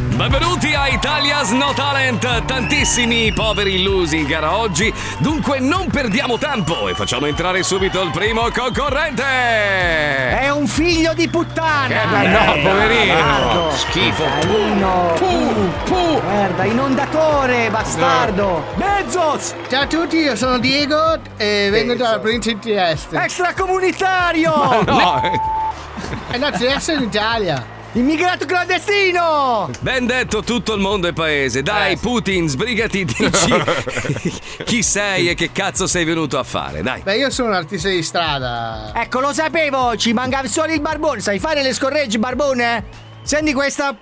Benvenuti a Italia's No Talent, tantissimi poveri illusi in gara oggi, dunque non perdiamo tempo e facciamo entrare subito il primo concorrente! È un figlio di puttana! Che bel- no, poverino. Bastardo. Schifo. Carino. Puh, puh. Merda, inondatore, bastardo! Bezos! Ciao a tutti, io sono Diego e vengo dalla provincia di Trieste. Extracomunitario! Ma no, eh. Eh no, Trieste è in Italia. Immigrato clandestino! Ben detto tutto il mondo e paese. Dai, Putin, sbrigati, dici chi sei e che cazzo sei venuto a fare, dai. Beh, io sono un artista di strada. Ecco, lo sapevo, ci mancava solo il barbone. Sai fare le scorregge, barbone? Senti questa.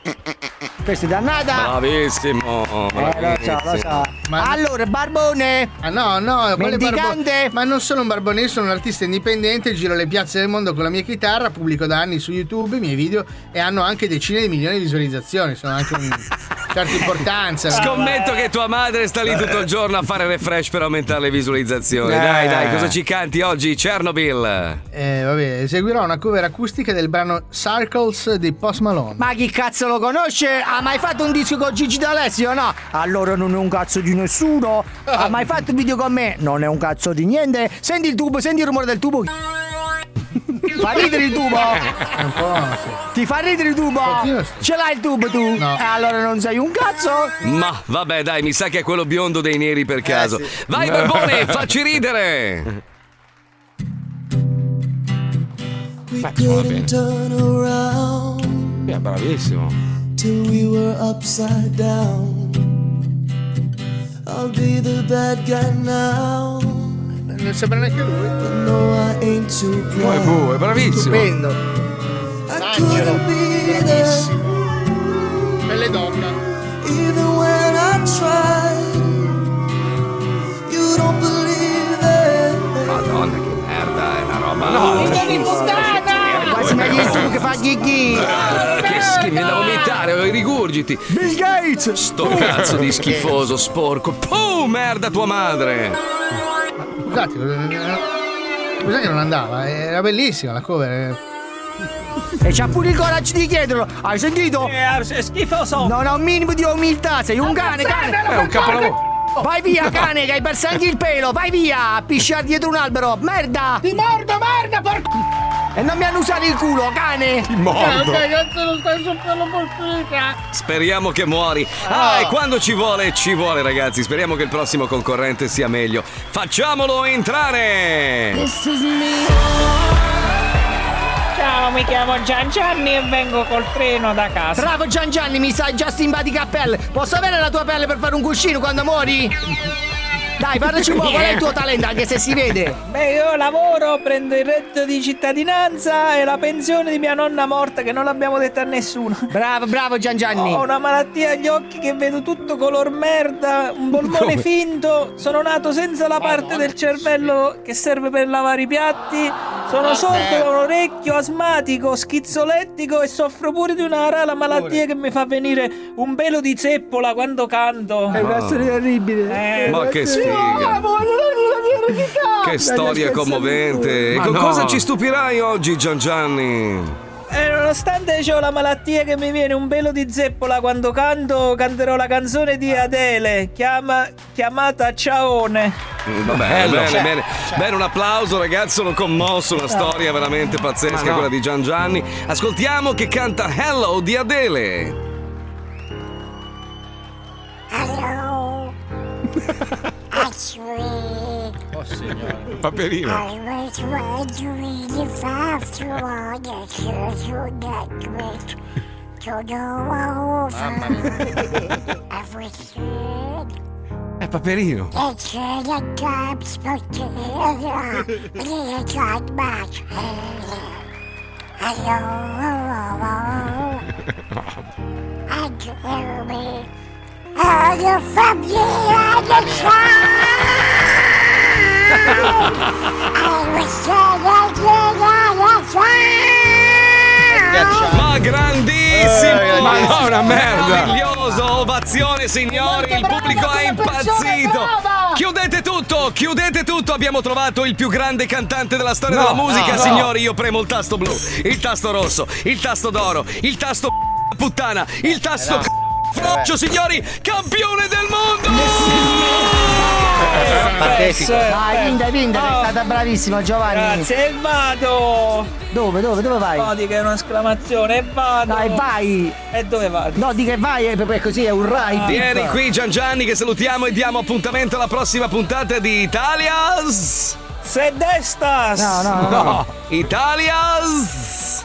Questa è dannata. Bravissimo. Eh, lo so, lo so. Allora, barbone. Ah no, no, Mendicante. barbo- Ma non sono un barbone, io sono un artista indipendente, giro le piazze del mondo con la mia chitarra, pubblico da anni su YouTube i miei video e hanno anche decine di milioni di visualizzazioni, sono anche un certa importanza. Scommetto che tua madre sta lì tutto il giorno a fare refresh per aumentare le visualizzazioni. Eh. Dai, dai, cosa ci canti oggi? Chernobyl. Eh, vabbè, eseguirò una cover acustica del brano Circles di Post Malone. Ma chi cazzo lo conosce? Ha mai fatto un disco con Gigi D'Alessio? No? Allora non è un cazzo di nessuno. Ha mai fatto un video con me? Non è un cazzo di niente. Senti il tubo, senti il rumore del tubo. Fa ridere il tubo? Un po', sì. Ti fa ridere il tubo? Ce l'hai il tubo tu? No. Eh, allora non sei un cazzo? Ma vabbè, dai, mi sa che è quello biondo dei neri per caso. sì. Vai, Barbone, facci ridere. We Beh, suona bene. È bravissimo. till we were upside down. I'll be the bad guy now. Non sembra neanche lui. No, I ain't too Poi proud. bu, è bravissimo. Stupendo. I couldn't be there Pelle d'oca. even when I tried. You don't believe it. Madonna, che merda, è una roba. No, che di puttana! Quasi meglio il tubo che fa ghighi! Che schifo, mi da vomitare, ho i rigurgiti. Bill Gates! Sto cazzo di schifoso, sporco. Puh, merda tua madre. Scusate, cos'è che non andava? Era bellissima la cover. E c'ha pure il coraggio di chiederlo! Hai sentito? È schifoso! Non ha un minimo di umiltà, sei un cane, cane! È un capolavoro. Vai via, cane, che hai perso anche il pelo! Vai via! A pisciare dietro un albero! Merda! Ti mordo, merda, porco! E non mi hanno usato il culo, cane! Ti mordo. cazzo non stai soppiando porca! Speriamo che muori. Ah, e quando ci vuole, ci vuole, ragazzi. Speriamo che il prossimo concorrente sia meglio. Facciamolo entrare! This is me. Ciao, mi chiamo Gian Gianni e vengo col treno da casa. Bravo Gian Gianni, mi sai già stimpati cappelle! Posso avere la tua pelle per fare un cuscino quando muori? Dai, parlaci un po', qual è il tuo talento, anche se si vede. Beh, io lavoro, prendo il reddito di cittadinanza e la pensione di mia nonna morta che non l'abbiamo detta a nessuno. Bravo, bravo Gian Gianni. Ho una malattia agli occhi che vedo tutto color merda, un polmone Come? finto, sono nato senza la parte del cervello che serve per lavare i piatti, sono sordo da un orecchio, asmatico, schizzolettico e soffro pure di una rara malattia che mi fa venire un pelo di zeppola quando canto. È una storia orribile. Eh, Ma che sfiga. Che storia commovente. E Ma con no. cosa ci stupirai oggi, Gian Gianni? E nonostante ho la malattia che mi viene un pelo di zeppola quando canto, canterò la canzone di Adele, chiama- chiamata Ciaone. Mm, Vabbè, Bello. bene, Cioè, bene. Bene, un applauso, ragazzi. Sono commosso. Una storia veramente pazzesca, no. quella di Gian Gianni. Ascoltiamo che canta Hello di Adele. Hello. Actually, Oh, signore. Paperino. I was wondering if after all the children network to know over everything. Eh, È Paperino. The children come spoke together. They got back. Hello. And tell me you from the side. I was side. Ma grandissimo! Eh, Ma no, una merda! Meraviglioso. Ovazione, signori! Il pubblico è impazzito! Chiudete tutto! Chiudete tutto! Abbiamo trovato il più grande cantante della storia No, della musica, no, no. signori! Io premo il tasto blu, il tasto rosso, il tasto d'oro, il tasto puttana, il tasto Eh, Froccio, signori! Campione del mondo! Pazzesco. Eh, Dai, vinta, vinta, sei stata bravissima Giovanni. Grazie, e vado! Dove, dove, dove vai? No, dica un'esclamazione, e vado! Dai, vai! E dove vado? No, di che vai, eh, perché così è un ride. Vieni qui Gian Gianni che salutiamo e diamo appuntamento alla prossima puntata di Italias! Se destas! No, no, no. No, Italias!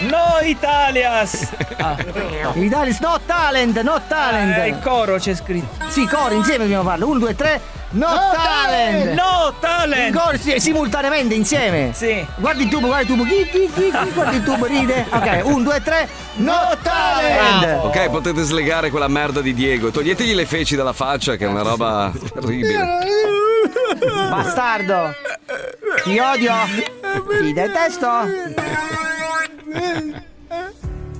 No Italias! Italia, no talent, no talent. Eh, il coro c'è scritto. Sì, coro, insieme dobbiamo farlo. Uno, due, tre. No, talent. No talent! Il coro sì, simultaneamente, insieme. Sì. Guardi il tubo, guardi il tubo. Chi, chi, chi, chi, guardi il tubo, ride. Ok, un, due, tre. No, talent. Ok, potete slegare quella merda di Diego. Toglietegli le feci dalla faccia, che è una roba terribile. Bastardo. Ti odio. Ti detesto.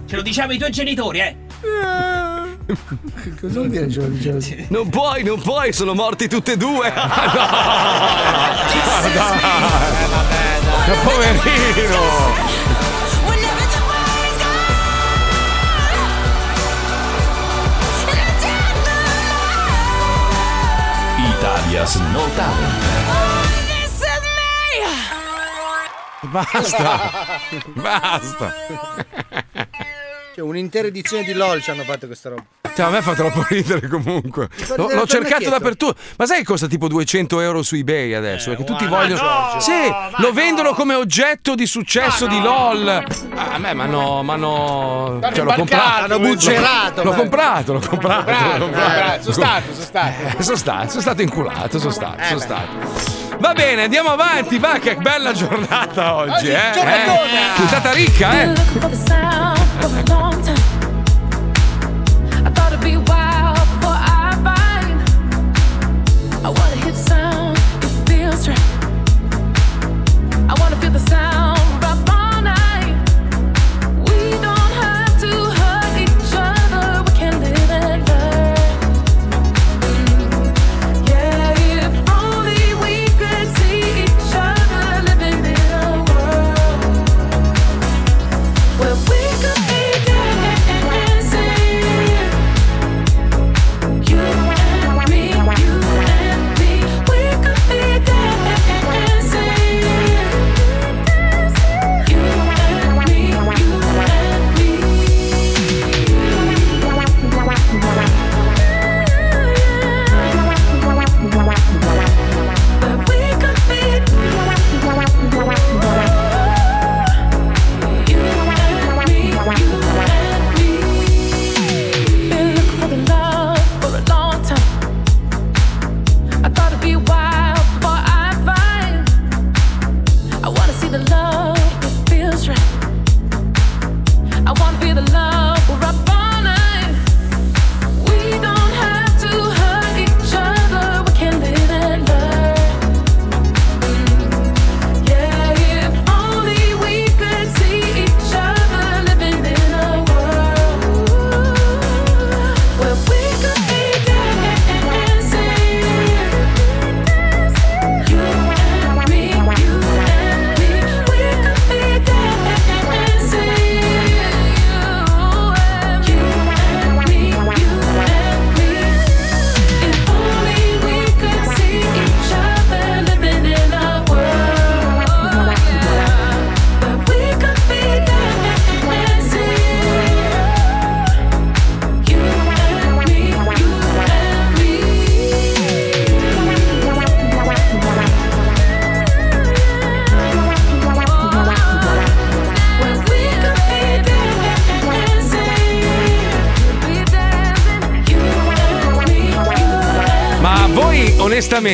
Ce lo diciamo i tuoi genitori, eh! Cosa vuol dire ce lo dicevo? Non puoi, non puoi, sono morti tutte e due. Poverino. Italia's No Talent. Basta. Basta. Cioè, un'intera edizione di LOL ci hanno fatto questa roba. Cioè, a me fa troppo ridere comunque. L'ho, ridere l'ho cercato dappertutto. Ma sai che costa tipo 200 euro su eBay adesso? Perché tutti vogliono. Giorgio. sì, No, lo vendono come oggetto di successo di LOL. Ah, a me, ma no, ma no. Cioè, l'ho comprato. hanno buggerato, L'ho comprato, l'ho comprato. L'ho eh, sono stato, sono stato. Eh, sono stato, sono stato inculato, sono stato, Eh, sono stato. Va bene, andiamo avanti, va, che bella giornata oggi, Oggi eh? giornatona. eh? Puntata ricca, eh? I thought it'd be a while before I find. I want to hit sound, it feels right. I want to feel the sound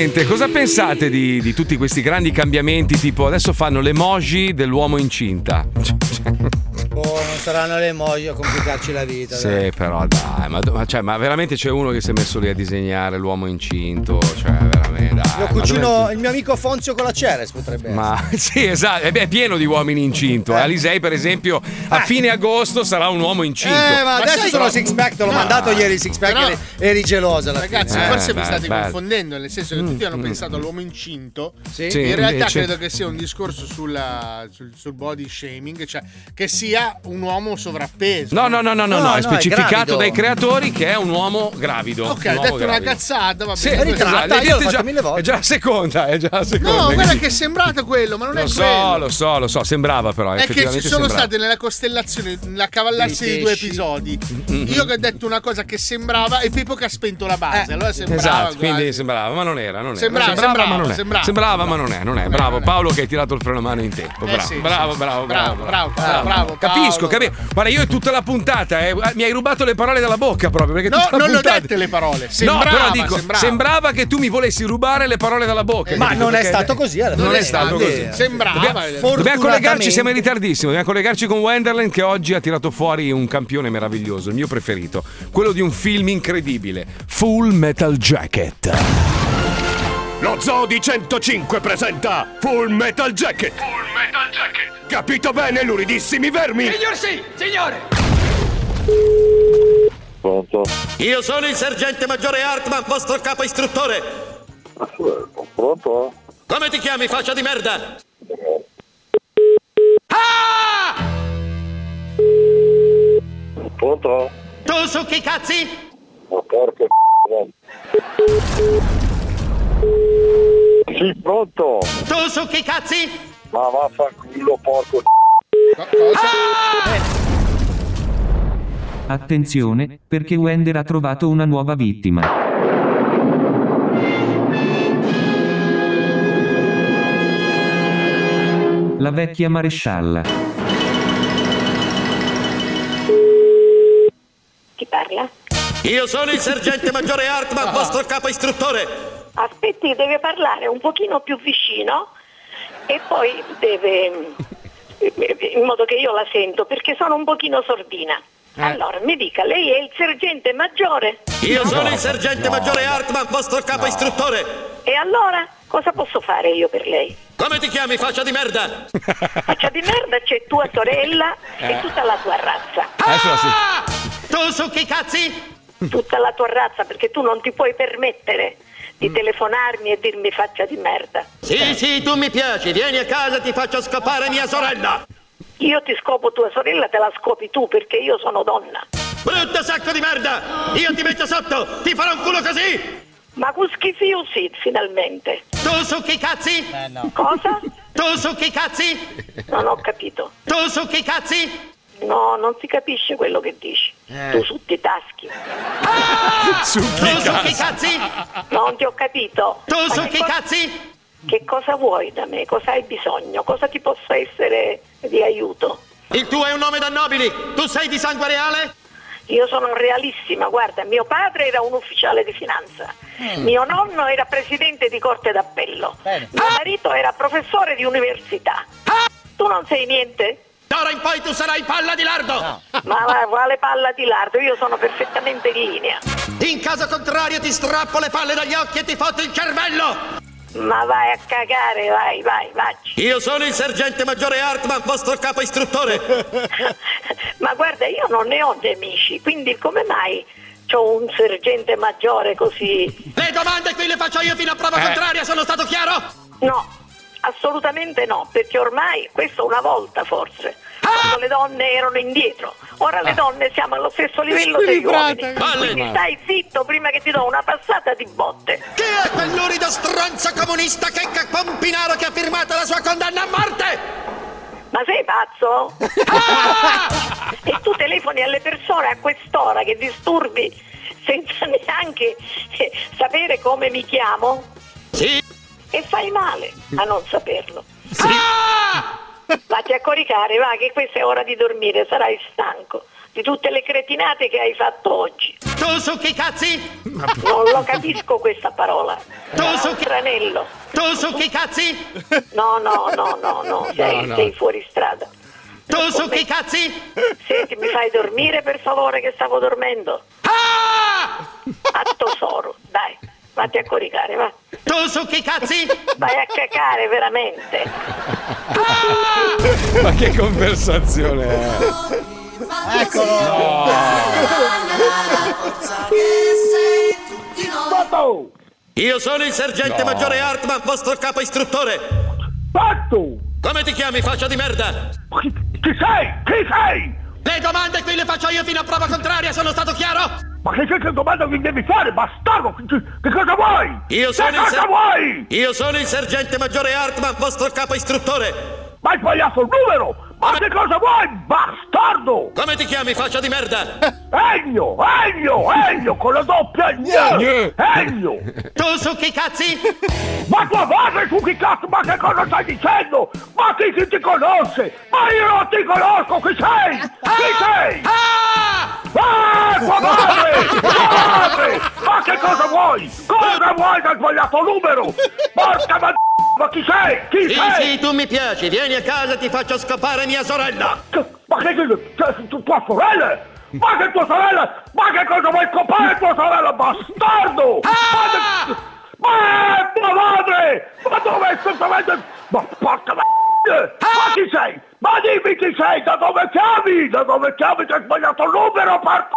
onestamente cosa pensate di, di tutti questi grandi cambiamenti? Tipo adesso fanno l'emoji dell'uomo incinta. Oh, non saranno le emoji a complicarci la vita. dai. Sì, però dai, ma, ma- cioè, ma veramente c'è uno che si è messo lì a disegnare l'uomo incinto? Cioè, veramente. Dai, Mio ma cugino, dove- il mio amico Fonzio con la Ceres potrebbe essere. Ma sì, esatto, beh, è pieno di uomini incinto. eh. Alisei, per esempio, a fine agosto sarà un uomo incinto. Eh, ma, adesso sai sono six pack, te l'ho No. mandato ieri il six pack Però- eri, eri gelosa Ragazzi, fine. forse Eh, vi beh, state bello. confondendo, nel senso che tutti hanno mm. pensato all'uomo incinto. Sì, in realtà invece- credo che sia un discorso sulla- sul, sul body shaming, cioè che sia un uomo sovrappeso. No, no, no, no, no, No, no, no, è è specificato gravido. dai creatori che è un uomo gravido. Ok, uomo detto una gravido. cazzata, va Sì, bene. esatto, questo- l'hai detto già- È già la seconda, è già la seconda. No, guarda che è sembrato quello, ma non Lo è so, quello. lo so, lo so, sembrava però. È che ci sono state nella costellazione l'accavallarsi Dei due episodi. Mm-mm. Io che ho detto una cosa che sembrava e Pippo che ha spento la base. allora sembrava. Esatto, guarda. quindi sembrava, ma non era, non era. Sembrava, ma sembrava, non è. sembrava. Sembrava, ma non è, non è. Bravo, Paolo che hai tirato il freno a mano in tempo. Eh Bravo, sì, bravo, sì, bravo, bravo, Bravo, bravo, bravo, Capisco, capisco. Guarda, io è tutta la puntata, eh, mi hai rubato le parole dalla bocca proprio. Perché No, non le ho dette le parole. no, Sembrava, però dico, sembrava. che tu mi volessi rubare le parole dalla bocca. Ma capito? non è stato così Non è stato Eh, così. Sembrava. Dobbiamo, collegarci, siamo in ritardissimo. Dobbiamo collegarci con Wenderland che oggi ha tirato fuori un campione meraviglioso, il mio preferito, quello di un film incredibile, Full Metal Jacket. Lo Zoo di 105 presenta Full Metal Jacket. Full Metal Jacket. Capito bene, luridissimi vermi? Signor sì, signore! Pronto? Io sono il sergente maggiore Hartman, vostro capo istruttore. Pronto? Come ti chiami, faccia di merda? Pronto? Tu su chi cazzi? Ma porca Sì, pronto? Tu su chi cazzi? Ma vaffanculo, porco Attenzione, perché Wender ha trovato una nuova vittima. La vecchia marescialla. Chi parla? Io sono il sergente maggiore Hartman, vostro capo istruttore. Aspetti, deve parlare un pochino più vicino e poi deve... in modo che io la sento perché sono un pochino sordina. Allora, mi dica, lei è il sergente maggiore? Io sono il sergente maggiore Hartman, vostro capo istruttore. E allora, cosa posso fare io per lei? Come ti chiami, faccia di merda? Faccia di merda c'è tua sorella e Eh. tutta la tua razza. Tu su chi cazzi? Tutta la tua razza, perché tu non ti puoi permettere di telefonarmi e dirmi faccia di merda. Sì, sì, tu mi piaci. Vieni a casa e ti faccio scopare mia sorella. Io ti scopo tua sorella, te la scopi tu perché io sono donna. Brutto sacco di merda! Io ti metto sotto! Ti farò un culo così! Ma con schifiu sì, finalmente. Tu su chi cazzi? Cosa? Tu su chi cazzi? Non ho capito. Tu su chi cazzi? No, non si capisce quello che dici. Eh. Tu su ti taschi. Su tu su chi cazzi? Non ti ho capito. Tu Ma su che chi co- cazzi? Che cosa vuoi da me? Cosa hai bisogno? Cosa ti possa essere di aiuto? Il tuo è un nome da nobili. Tu sei di sangue reale? Io sono realissima, guarda, mio padre era un ufficiale di finanza, Mm. mio nonno era presidente di corte d'appello, mio marito era professore di università. Tu non sei niente? D'ora in poi tu sarai palla di lardo! Ma va- quale palla di lardo? Io sono perfettamente in linea. In caso contrario ti strappo le palle dagli occhi e ti fotto il cervello! Ma vai a cagare, vai, vai, vai. Io sono il sergente maggiore Hartman, vostro capo istruttore. Ma guarda, io non ne ho nemici, quindi come mai ho un sergente maggiore così? Le domande qui le faccio io fino a prova Eh. contraria, sono stato chiaro? No, assolutamente no, perché ormai questo una volta forse. Quando le donne erano indietro, ora le donne siamo allo stesso livello degli uomini. Quindi stai zitto prima che ti do una passata di botte. Chi è quell'urido stronzo comunista che Pompinaro che ha firmato la sua condanna a morte? Ma sei pazzo? e tu telefoni alle persone a quest'ora che disturbi senza neanche eh, sapere come mi chiamo? Sì. E fai male a non saperlo. Vatti a coricare, va, che questa è ora di dormire, sarai stanco di tutte le cretinate che hai fatto oggi. Tu su chi cazzi? Non lo capisco questa parola. Tu su chi- tranello. Tu su cazzi? No, no, no, no, no, sei, No, no. sei fuori strada. Tu su chi cazzi? Senti, mi fai dormire per favore che stavo dormendo? Ah! A tesoro, dai, vatti a coricare, va. Tu su chi cazzi? Vai a cacare veramente. Ma che conversazione è? Eccolo! Fatto! Io sono il sergente No. maggiore Hartman, vostro capo istruttore. Fatto! Come ti chiami, faccia di merda? Chi, chi sei? Chi sei? Le domande qui le faccio io fino a prova contraria, sono stato chiaro? Ma che che domanda mi devi fare, bastardo? Che, che cosa vuoi? Io sono che il cosa vuoi? Io sono il sergente maggiore Hartman, vostro capo istruttore. Ma hai sbagliato il numero! Ma che cosa vuoi, bastardo? Come ti chiami, faccia di merda? Ennio! Ennio! Ennio! Con la doppia Gnio! Ennio! Tu su chi cazzi? Ma tua madre su chi cazzo? Ma che cosa stai dicendo? Ma chi, chi ti conosce? Ma io non ti conosco! Chi sei? Chi sei? Ah! tua madre! Tua madre! Ma che cosa vuoi? Cosa vuoi che hai sbagliato numero? Porca ma... Ma chi sei? Chi Sì, sei? sì, tu mi piaci, vieni a casa e ti faccio scopare mia sorella. Ma che cioè, tu- tua sorella? Ma che tua sorella? Ma che cosa vuoi scopare tua sorella, bastardo? Ma, che- ma tua madre! Ma dove è esattamente? Ma porca ma... Ma chi sei? Ma dimmi chi sei? Da dove chiami? Da dove chiami? Che hai sbagliato il numero, porca...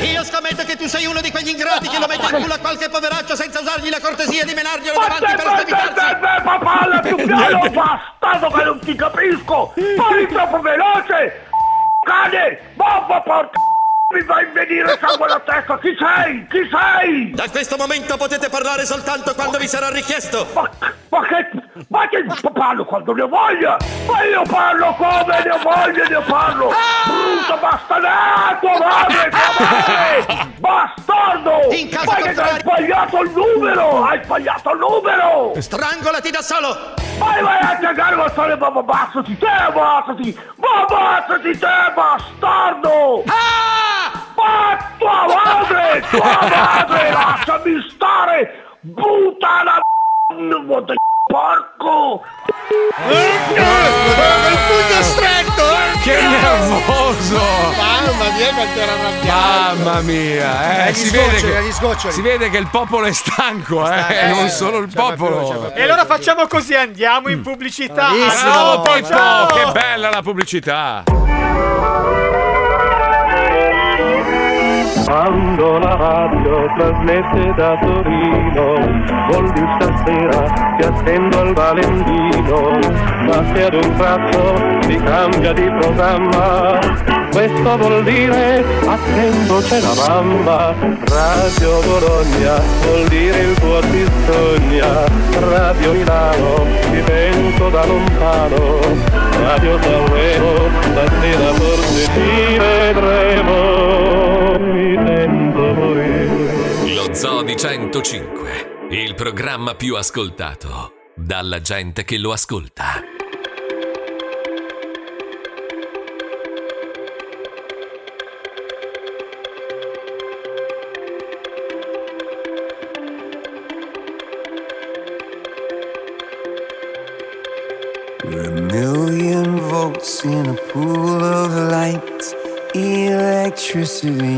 Io scommetto che tu sei uno di quegli ingrati che lo mette in culo a qualche poveraccio senza usargli la cortesia di menarglielo davanti per te, ma parla più piano, bastardo che non ti capisco! Parli troppo veloce! Cane! Bomba, porca... Mi va in venire sangue alla testa! Chi sei? Chi sei? Da questo momento potete parlare soltanto quando vi sarà richiesto. Ma, ma che... Ma che parlo quando ne ho voglia! Ma io parlo come ne ho voglia, ne parlo! Brutto bastardo! tua madre! Tua madre! Bastardo! In caso Ma che contrario- hai sbagliato il numero! Hai sbagliato il numero! Strangolati da solo! Vai, vai a cagare, ma stare, ma ma ammazzati te, ammazzati! Ma ammazzati te, bastardo! Ma tua madre! Tua madre! Lasciami stare! Puttana! m***a di Porco! Il pugno stretto, eh! Che nervoso! Mamma mia, quanto era arrabbiato! Mamma mia, eh, si, vede che, si vede che il popolo è stanco, eh, Eh, non solo il popolo. proprio- E allora facciamo così, andiamo in pubblicità. Bravo Pippo, che bella la pubblicità. Quando la radio trasmette da Torino, vuol dire stasera ti attendo al Valentino, ma se ad un tratto si cambia di programma, questo vuol dire attendo c'è la mamma. Radio Bologna vuol dire il tuo ti sogna, Radio Milano ti sento da lontano, Radio Sanremo stasera forse ci vedremo. Lo Zoo di 105, il programma più ascoltato dalla gente che lo ascolta. We're a million volts in a pool of light. Electricity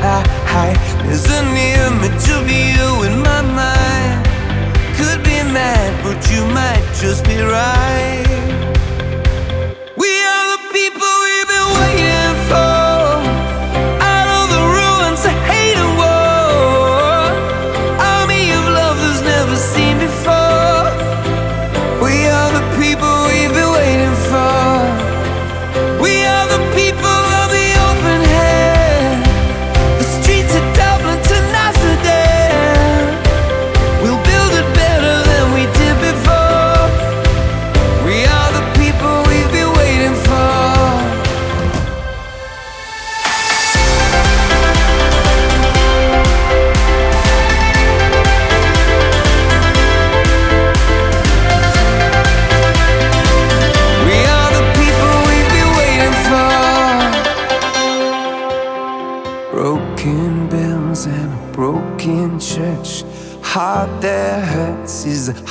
There's an image of you in my mind. Could be mad, but you might just be right.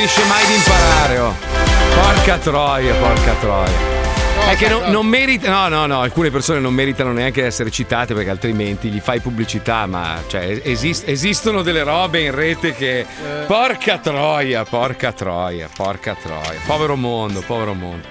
Finisce mai di imparare, oh. Porca troia, porca troia. È che non, non merita. No, no, no, alcune persone non meritano neanche di essere citate perché altrimenti gli fai pubblicità, ma cioè, esist- esistono delle robe in rete che. Porca troia, porca troia, porca troia. Povero mondo, povero mondo.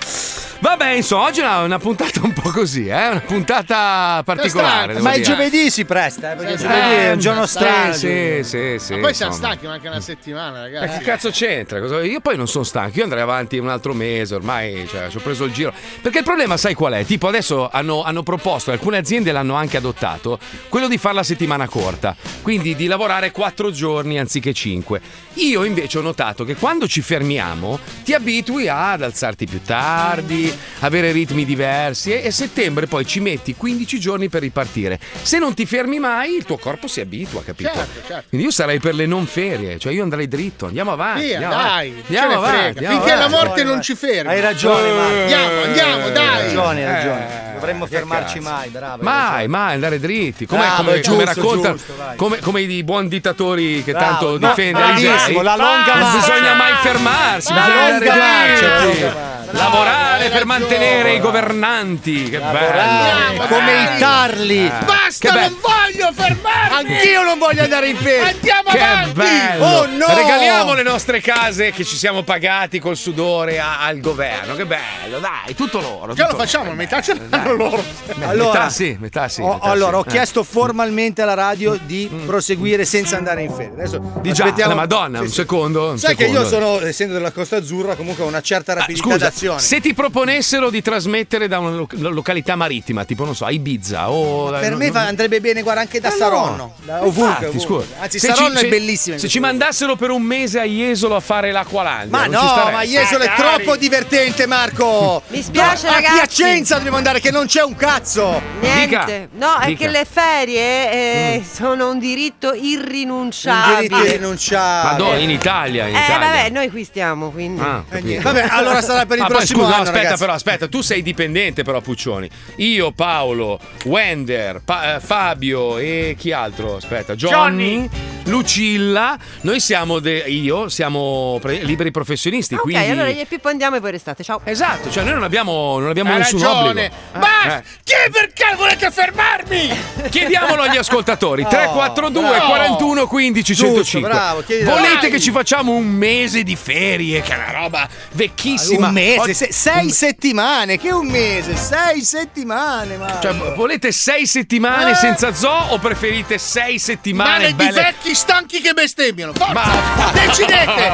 Vabbè, insomma, oggi è una, una puntata un po' così, eh? Una puntata particolare. Ma il giovedì si presta, eh, perché Eh, giovedì è un giorno sì, strano. Sì, sì, sì. Ma poi siamo stanchi, manca una settimana, Ma ragazzi. che cazzo c'entra? Io poi non sono stanco, io andrei avanti un altro mese, ormai cioè, ci ho preso il giro. Perché il problema, sai qual è? Tipo, adesso hanno, hanno proposto, alcune aziende l'hanno anche adottato, quello di fare la settimana corta, quindi di lavorare quattro giorni anziché cinque. Io invece ho notato che quando ci fermiamo ti abitui ad alzarti più tardi, avere ritmi diversi e, e settembre poi ci metti 15 giorni per ripartire. Se non ti fermi mai, il tuo corpo si abitua, capito? Certo, certo. Quindi io sarei per le non ferie, cioè io andrei dritto, andiamo avanti. Via, andiamo dai, avanti, ce andiamo ne avanti, frega. andiamo Finché la avanti. morte non ci ferma. Hai ragione, Marco. Andiamo, andiamo, dai. Hai ragione, hai Eh, ragione. Dovremmo che fermarci cazzo. mai, bravo. Mai, mai andare dritti. Come, Bravo, come, è come giusto, raccontano, giusto, come, come i buoni dittatori che Bravo, tanto no, difende bravissimo, la longa Non bisogna mai fermarsi, La bisogna longa andare marcia, dritti. la longa Lavorare per ragione. mantenere i governanti. Che Lavorare bello. come i tarli. Eh, Basta, non voglio fermarmi. Anch'io non voglio andare in ferie. Andiamo Che avanti. bello! Oh, no! Regaliamo le nostre case che ci siamo pagati col sudore a- al governo. Che bello, dai, tutto loro. Già lo facciamo, metà ce l'hanno loro. Allora, metà sì, metà sì. ho, metà allora, sì. ho Eh. chiesto formalmente alla radio di proseguire senza andare in ferie. Adesso Di già, aspettiamo- la Madonna, Sì, un secondo. un Sai che io secondo. sono, essendo della Costa Azzurra, comunque ho una certa Ah, rapidità Scusa, d'azione. se ti proponessero di trasmettere da una lo- località marittima, tipo non so, a Ibiza o Per no, me no, va- andrebbe bene, guarda, anche da Eh, no. Saronno. Da ovunque, Infatti, ovunque. scusa. Anzi, Se Saronno ci- è se- bellissima. in Se ci mandassero per un mese a Jesolo a fare l'acqualandia, Ma non ci no, ma Jesolo è troppo divertente, Marco! Mi spiace, No, ragazzi. A Piacenza dobbiamo andare, che non c'è un cazzo! Niente, no, è Dica. che le ferie eh, sono un diritto irrinunciabile. Un diritto irrinunciabile. Ma dove? In Italia, in Eh, Italia. vabbè, noi qui stiamo, quindi. Ah, capito. Vabbè, allora sarà per il prossimo scusa, no, anno, aspetta, ragazzi. però, aspetta, tu sei dipendente, però, Puccioni. Io, Paolo, Wender, Pa- eh, Fabio e chi altro? Aspetta, Johnny, Lucilla. Noi siamo, de- io, siamo pre- liberi professionisti. Ok, quindi... allora io e Pippo andiamo e voi restate. Ciao. Esatto, cioè noi non abbiamo, non abbiamo Hai nessun ragione. obbligo. Basta! Eh, Chi perché volete fermarmi? eh. Chiediamolo agli ascoltatori: 342 bravo. 41 15 Giusto, 105. bravo, chiedi- Volete Dai. che ci facciamo un mese di ferie? Che è una roba vecchissima. Un mese, Oggi- se- sei settimane, che un mese, sei settimane, ma. Cioè, volete sei settimane Eh. senza zoo o preferite sei settimane Male di belle? vecchi stanchi che bestemmiano. Forza! Ma- Decidete!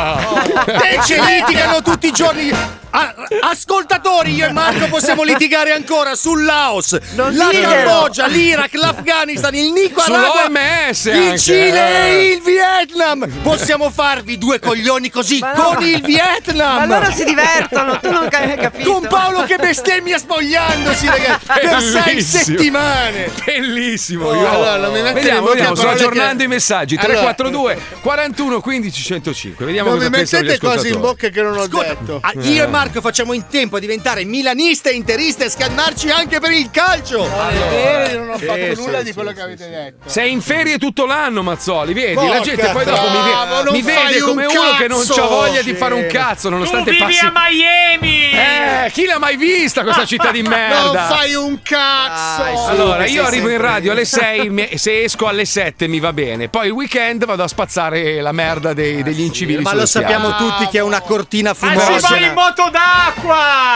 Ci litigano tutti i giorni. Ascoltatori, io e Marco possiamo litigare ancora sul Laos, Non la. Cambogia, l'Iraq, l'Afghanistan, il Nicaragua, il anche, Cile eh. e il Vietnam. Possiamo farvi due coglioni così Ma no. con il Vietnam. Ma loro si divertono, tu non hai capito. Con Paolo che bestemmia spogliandosi, ragazzi, per sei settimane. Bellissimo. Oh, io- allora, vediamo, vediamo, sto aggiornando che- i messaggi. Allora- 342 41 15 105. Vediamo Non cosa mi mettete cose in bocca che non ho Ascolta, detto. ah, io e Marco Marco facciamo in tempo a diventare milanista e interista e scannarci anche per il calcio. È vero, non ho Sì, fatto sì, nulla sì. di quello che avete detto. Sei in ferie tutto l'anno, Mazzoli, vedi? la Porca gente poi dopo mi, bravo, ve- non mi vede un come uno che non ha voglia di Sì. fare un cazzo, nonostante tu vivi passi. a Miami! Eh, chi l'ha mai vista questa città di merda? Non fai un cazzo! Allora, io arrivo in radio alle 6, se esco alle 7 mi va bene. Poi il weekend vado a spazzare la merda dei- degli incivili. Ma lo sappiamo tutti che è una cortina Ma si va in fumogena. moto d'acqua!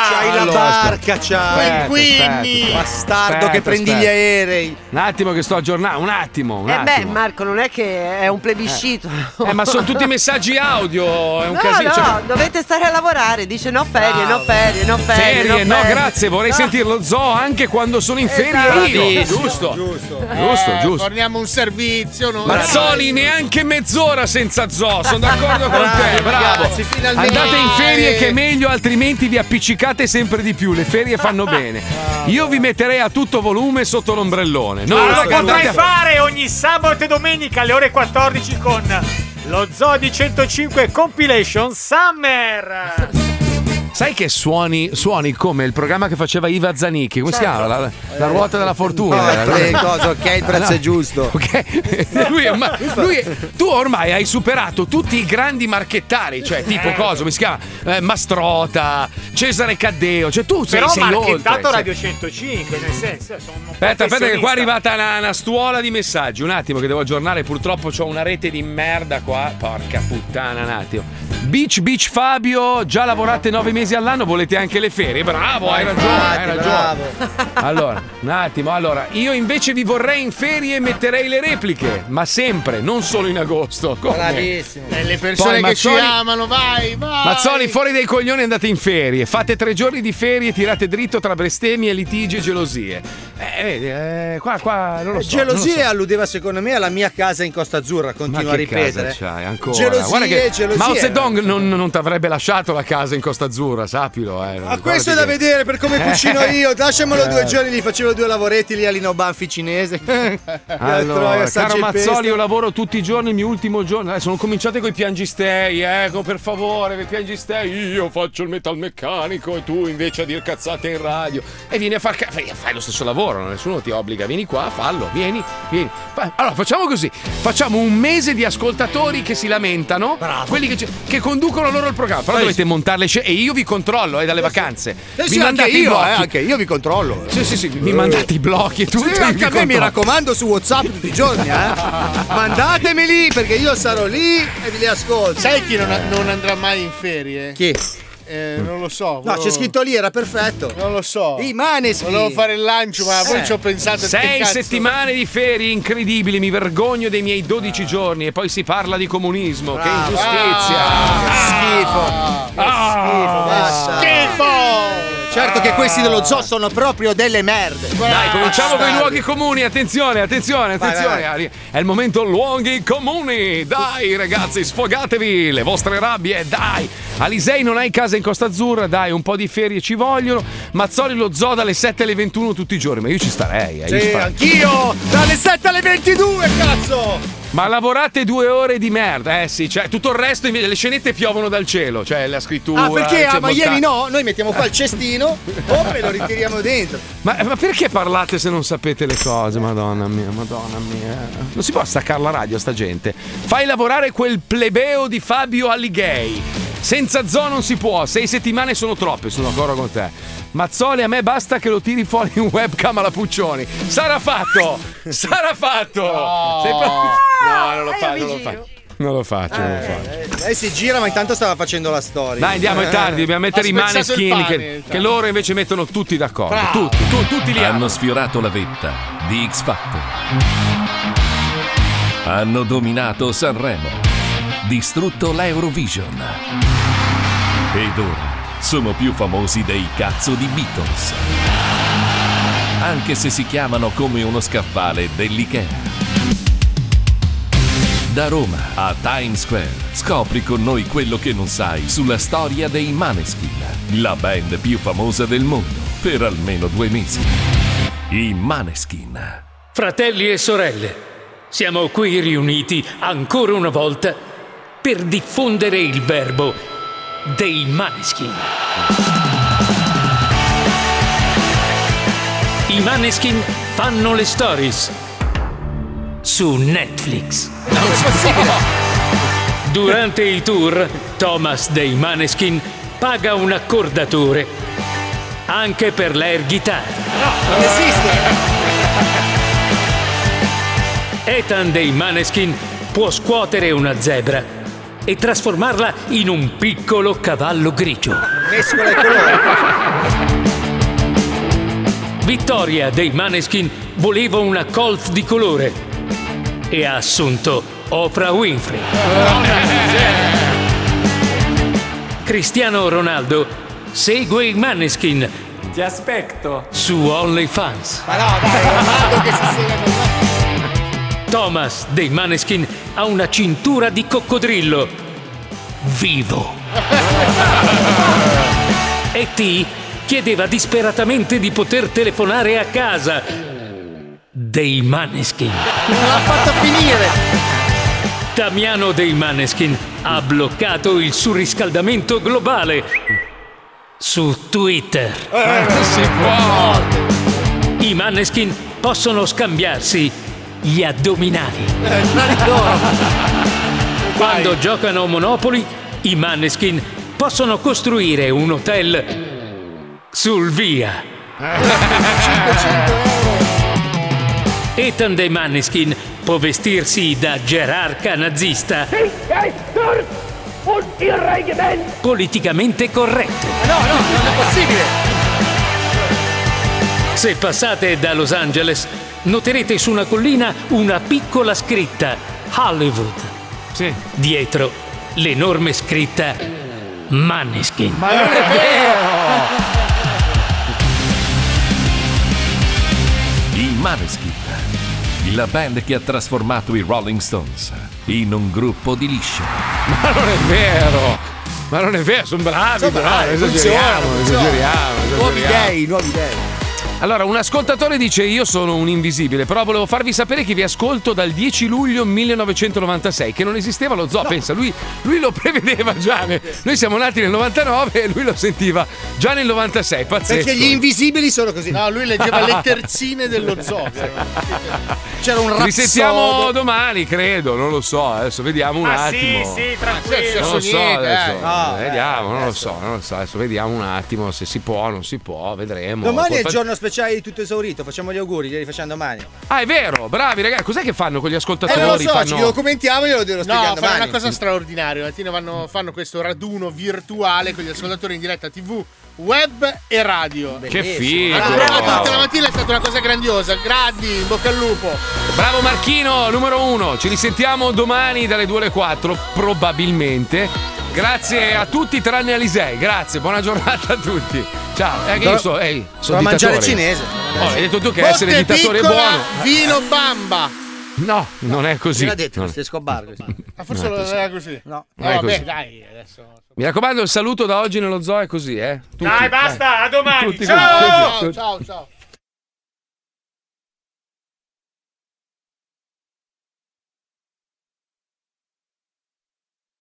C'hai la Allora, barca, aspetta. c'hai. Quindi, bastardo Aspetta, che prendi aspetta. gli aerei. Un attimo che sto aggiornando, un attimo, un Eh beh, attimo. Marco, non è che è un plebiscito. Eh, ma sono tutti messaggi audio, è un No, casino. no, cioè- dovete stare a lavorare. Dice no ferie, no ferie, no ferie. Ferie, no, ferie. grazie, vorrei No. sentire lo zoo anche quando sono in ferie Esatto. io. Giusto, giusto, giusto, Eh, giusto. Forniamo un servizio. non- Mazzoli, neanche mezz'ora senza zoo, sono d'accordo con te, bravo. ragazzi, finalmente. Andate in ferie che è meglio, altrimenti vi appiccicate sempre di più. Le ferie fanno bene. Io vi metterei a tutto volume sotto l'ombrellone. No, Ma lo raga, potrai a- fare ogni sabato e domenica alle ore 14 con lo Zoo di 105 Compilation Summer. Sai che suoni, suoni come il programma che faceva Iva Zanicchi? Come si chiama? La, la ruota della fortuna. No, eh, cosa, ok, il prezzo è giusto. Ok. Lui, ormai- lui- tu ormai hai superato tutti i grandi marchettari, cioè tipo cosa? Come si chiama? Eh, Mastrota, Cesare Caddeo. Cioè tu sei, Però sei oltre. marchettato sei- Radio 105, nel senso, Aspetta, aspetta, che qua è arrivata una, una stuola di messaggi. Un attimo che devo aggiornare. Purtroppo ho una rete di merda qua. Porca puttana, un attimo. Beach Beach Fabio, già lavorate nove mesi all'anno, volete anche le ferie? Bravo, hai ragione, hai ragione. Allora, un attimo, allora, io invece vi vorrei in ferie e metterei le repliche, ma sempre, non solo in agosto. Come? Bravissimo. E le persone Poi che ci Mazzoli- amano, vai, vai. Mazzoli, fuori dai coglioni andate in ferie. Fate tre giorni di ferie, tirate dritto tra bestemmie, litigi e gelosie. Eh, vedi, eh, qua, qua, non lo so. lo so. Gelosie alludeva secondo me alla mia casa in Costa Azzurra, continua a che ripetere. casa c'hai ancora? Gelosie, Guarda che gelosie. Mao Zedong non, non ti avrebbe lasciato la casa in Costa Azzurra, sappilo. Eh. Ma questo è da vedere per come cucino io. Lasciamelo due giorni, gli facevo due lavoretti lì all'Ino Banfi cinese. Allora, caro Mazzoli, io lavoro tutti i giorni, il mio ultimo giorno. Eh, sono cominciate con i piangistei, ecco, per favore, vi piangistei. Io faccio il metalmeccanico e tu invece a dir cazzate in radio. E vieni a far ca- fai, lo stesso lavoro, nessuno ti obbliga. Vieni qua, fallo, vieni, vieni. Allora, facciamo così: facciamo un mese di ascoltatori che si lamentano, quelli che, che conducono loro il programma. Però Poi- dovete montare le scene e io vi controllo, eh, dalle vacanze. Eh sì, mi anche mandate io, eh, anche io vi controllo. Sì, sì, sì, mi mandate i blocchi e tutto. Sì, anche a me mi raccomando su WhatsApp tutti i giorni, eh. Mandatemeli perché io sarò lì e vi li ascolto. Sai chi non, non andrà mai in ferie? Chi? Eh, non lo so. No, c'è scritto lì, era perfetto. Non lo so. I Maneskin. Volevo fare il lancio, ma poi Eh. ci ho pensato. che Sei cazzo- settimane di ferie incredibili, mi vergogno dei miei 12 giorni e poi si parla di comunismo. Che Bravo. ingiustizia! Schifo. Ah. Basta. Schifo! Certo che questi dello zoo sono proprio delle merde. Dai, cominciamo con i luoghi comuni. Attenzione, attenzione, Vai, attenzione. vai. È il momento luoghi comuni. Dai, ragazzi, sfogatevi le vostre rabbie. Dai. Alisei non hai casa in Costa Azzurra. Dai, un po' di ferie ci vogliono. Mazzoli lo zoo dalle 7 alle 21 tutti i giorni. Ma io ci starei. eh, io ci Sì, farei. anch'io! Dalle 7 alle 22, cazzo! Ma lavorate due ore di merda, eh sì, cioè tutto il resto invece le scenette piovono dal cielo, cioè la scrittura. Ah, perché c'è a Miami monta- no? Noi mettiamo qua il cestino, op, e lo ritiriamo dentro. Ma, ma perché parlate se non sapete le cose? Madonna mia, madonna mia. Non si può staccare la radio sta gente. Fai lavorare quel plebeo di Fabio Allighei. Senza zoo non si può, sei settimane sono troppe, sono d'accordo con te. Mazzoli, a me basta che lo tiri fuori in webcam alla Puccioni. Sarà fatto! Sarà fatto! Sei pro- No, non lo fa, non lo fa. Non lo faccio, non lo faccio. Lei si gira, ma intanto stava facendo la storia. Dai, andiamo, è tardi, dobbiamo mettere i maneskin pane, che, il che loro invece mettono tutti d'accordo. Bravo. Tutti, tu- tutti li hanno. Hanno sfiorato la vetta di X Factor. Hanno dominato Sanremo. Distrutto l'Eurovision. Ed ora sono più famosi dei cazzo di Beatles. Anche se si chiamano come uno scaffale dell'Ikea. Da Roma a Times Square scopri con noi quello che non sai sulla storia dei Maneskin, la band più famosa del mondo per almeno due mesi. I Maneskin. Fratelli e sorelle, siamo qui riuniti ancora una volta per diffondere il verbo dei Maneskin. I Maneskin fanno le stories su Netflix. Durante i tour, Thomas dei Maneskin paga un accordatore anche per l'air guitar. Non esiste. Ethan dei Maneskin può scuotere una zebra e trasformarla in un piccolo cavallo grigio. Mescola i colori. Vittoria dei Maneskin voleva una Colt di colore e ha assunto Oprah Winfrey. Cristiano Ronaldo segue i Maneskin Ti aspetto. su OnlyFans. Ma no, dai, Ronaldo che si segue con Thomas dei Maneskin ha una cintura di coccodrillo. Vivo. E T chiedeva disperatamente di poter telefonare a casa dei Maneskin. Non l'ha fatto finire. Damiano dei Maneskin ha bloccato il surriscaldamento globale su Twitter. può. I Maneskin possono scambiarsi gli addominali. Quando giocano a Monopoli, i Maneskin possono costruire un hotel sul via. 500 euro. Ethan dei Maneskin può vestirsi da gerarca nazista politicamente corretto. No, no, non è possibile. Se passate da Los Angeles, noterete su una collina una piccola scritta Hollywood. Sì. Dietro l'enorme scritta Maneskin. Ma non è vero. I Maneskin, la band che ha trasformato i Rolling Stones in un gruppo di liscio. Ma non è vero. Ma non è vero, sono bravi, Sono però, bravi, esageriamo, funziona, funziona. esageriamo, Nuovi esageriamo. dei, nuovi dei. Allora, un ascoltatore dice: Io sono un invisibile, però volevo farvi sapere che vi ascolto dal 10 luglio 1996, che non esisteva lo zoo. Pensa, lui, lui lo prevedeva già. Noi siamo nati nel 99 e lui lo sentiva già nel 96. Pazzesco. Perché gli invisibili sono così. No, lui leggeva le terzine dello zoo. C'era un Li sentiamo rapsodo. domani, credo, non lo so. Adesso vediamo un Ah, attimo. sì, sì, tranquillo. Non lo so adesso. dai. No, vediamo, eh, non lo so, non lo so. Adesso vediamo un attimo se si può, non si può, vedremo. Domani è il giorno speciale di tutto esaurito. Facciamo gli auguri, glieli facciamo domani. Ah, è vero, bravi ragazzi. Cos'è che fanno con gli Eh, ascoltatori? non lo so, fanno... ci documentiamo e glielo devo No, spiegare fanno domani. una cosa straordinaria. La mattina vanno- fanno questo raduno virtuale con gli ascoltatori in diretta TV, web e radio. Che figo. Provato tutta la mattina, è stata una cosa grandiosa. Grandi, in bocca al lupo. Bravo Marchino, numero uno. Ci risentiamo domani dalle 2 alle 4, probabilmente. Grazie a tutti tranne Alisei. Grazie, buona giornata a tutti. Ciao. Eh, io so, ehi, sono mangiare cinese. Oh, hai detto tu che essere Botte dittatore è buono. Vino bamba. No, non è così. L'ha detto? Non- Escobar così. Ma forse Non è non così. era così. No. Non è vabbè, così. dai, adesso. Mi raccomando, il saluto da oggi nello zoo è così, eh. Tutti, Dai, basta, a domani. Tutti Ciao! così, Ciao, ciao, ciao.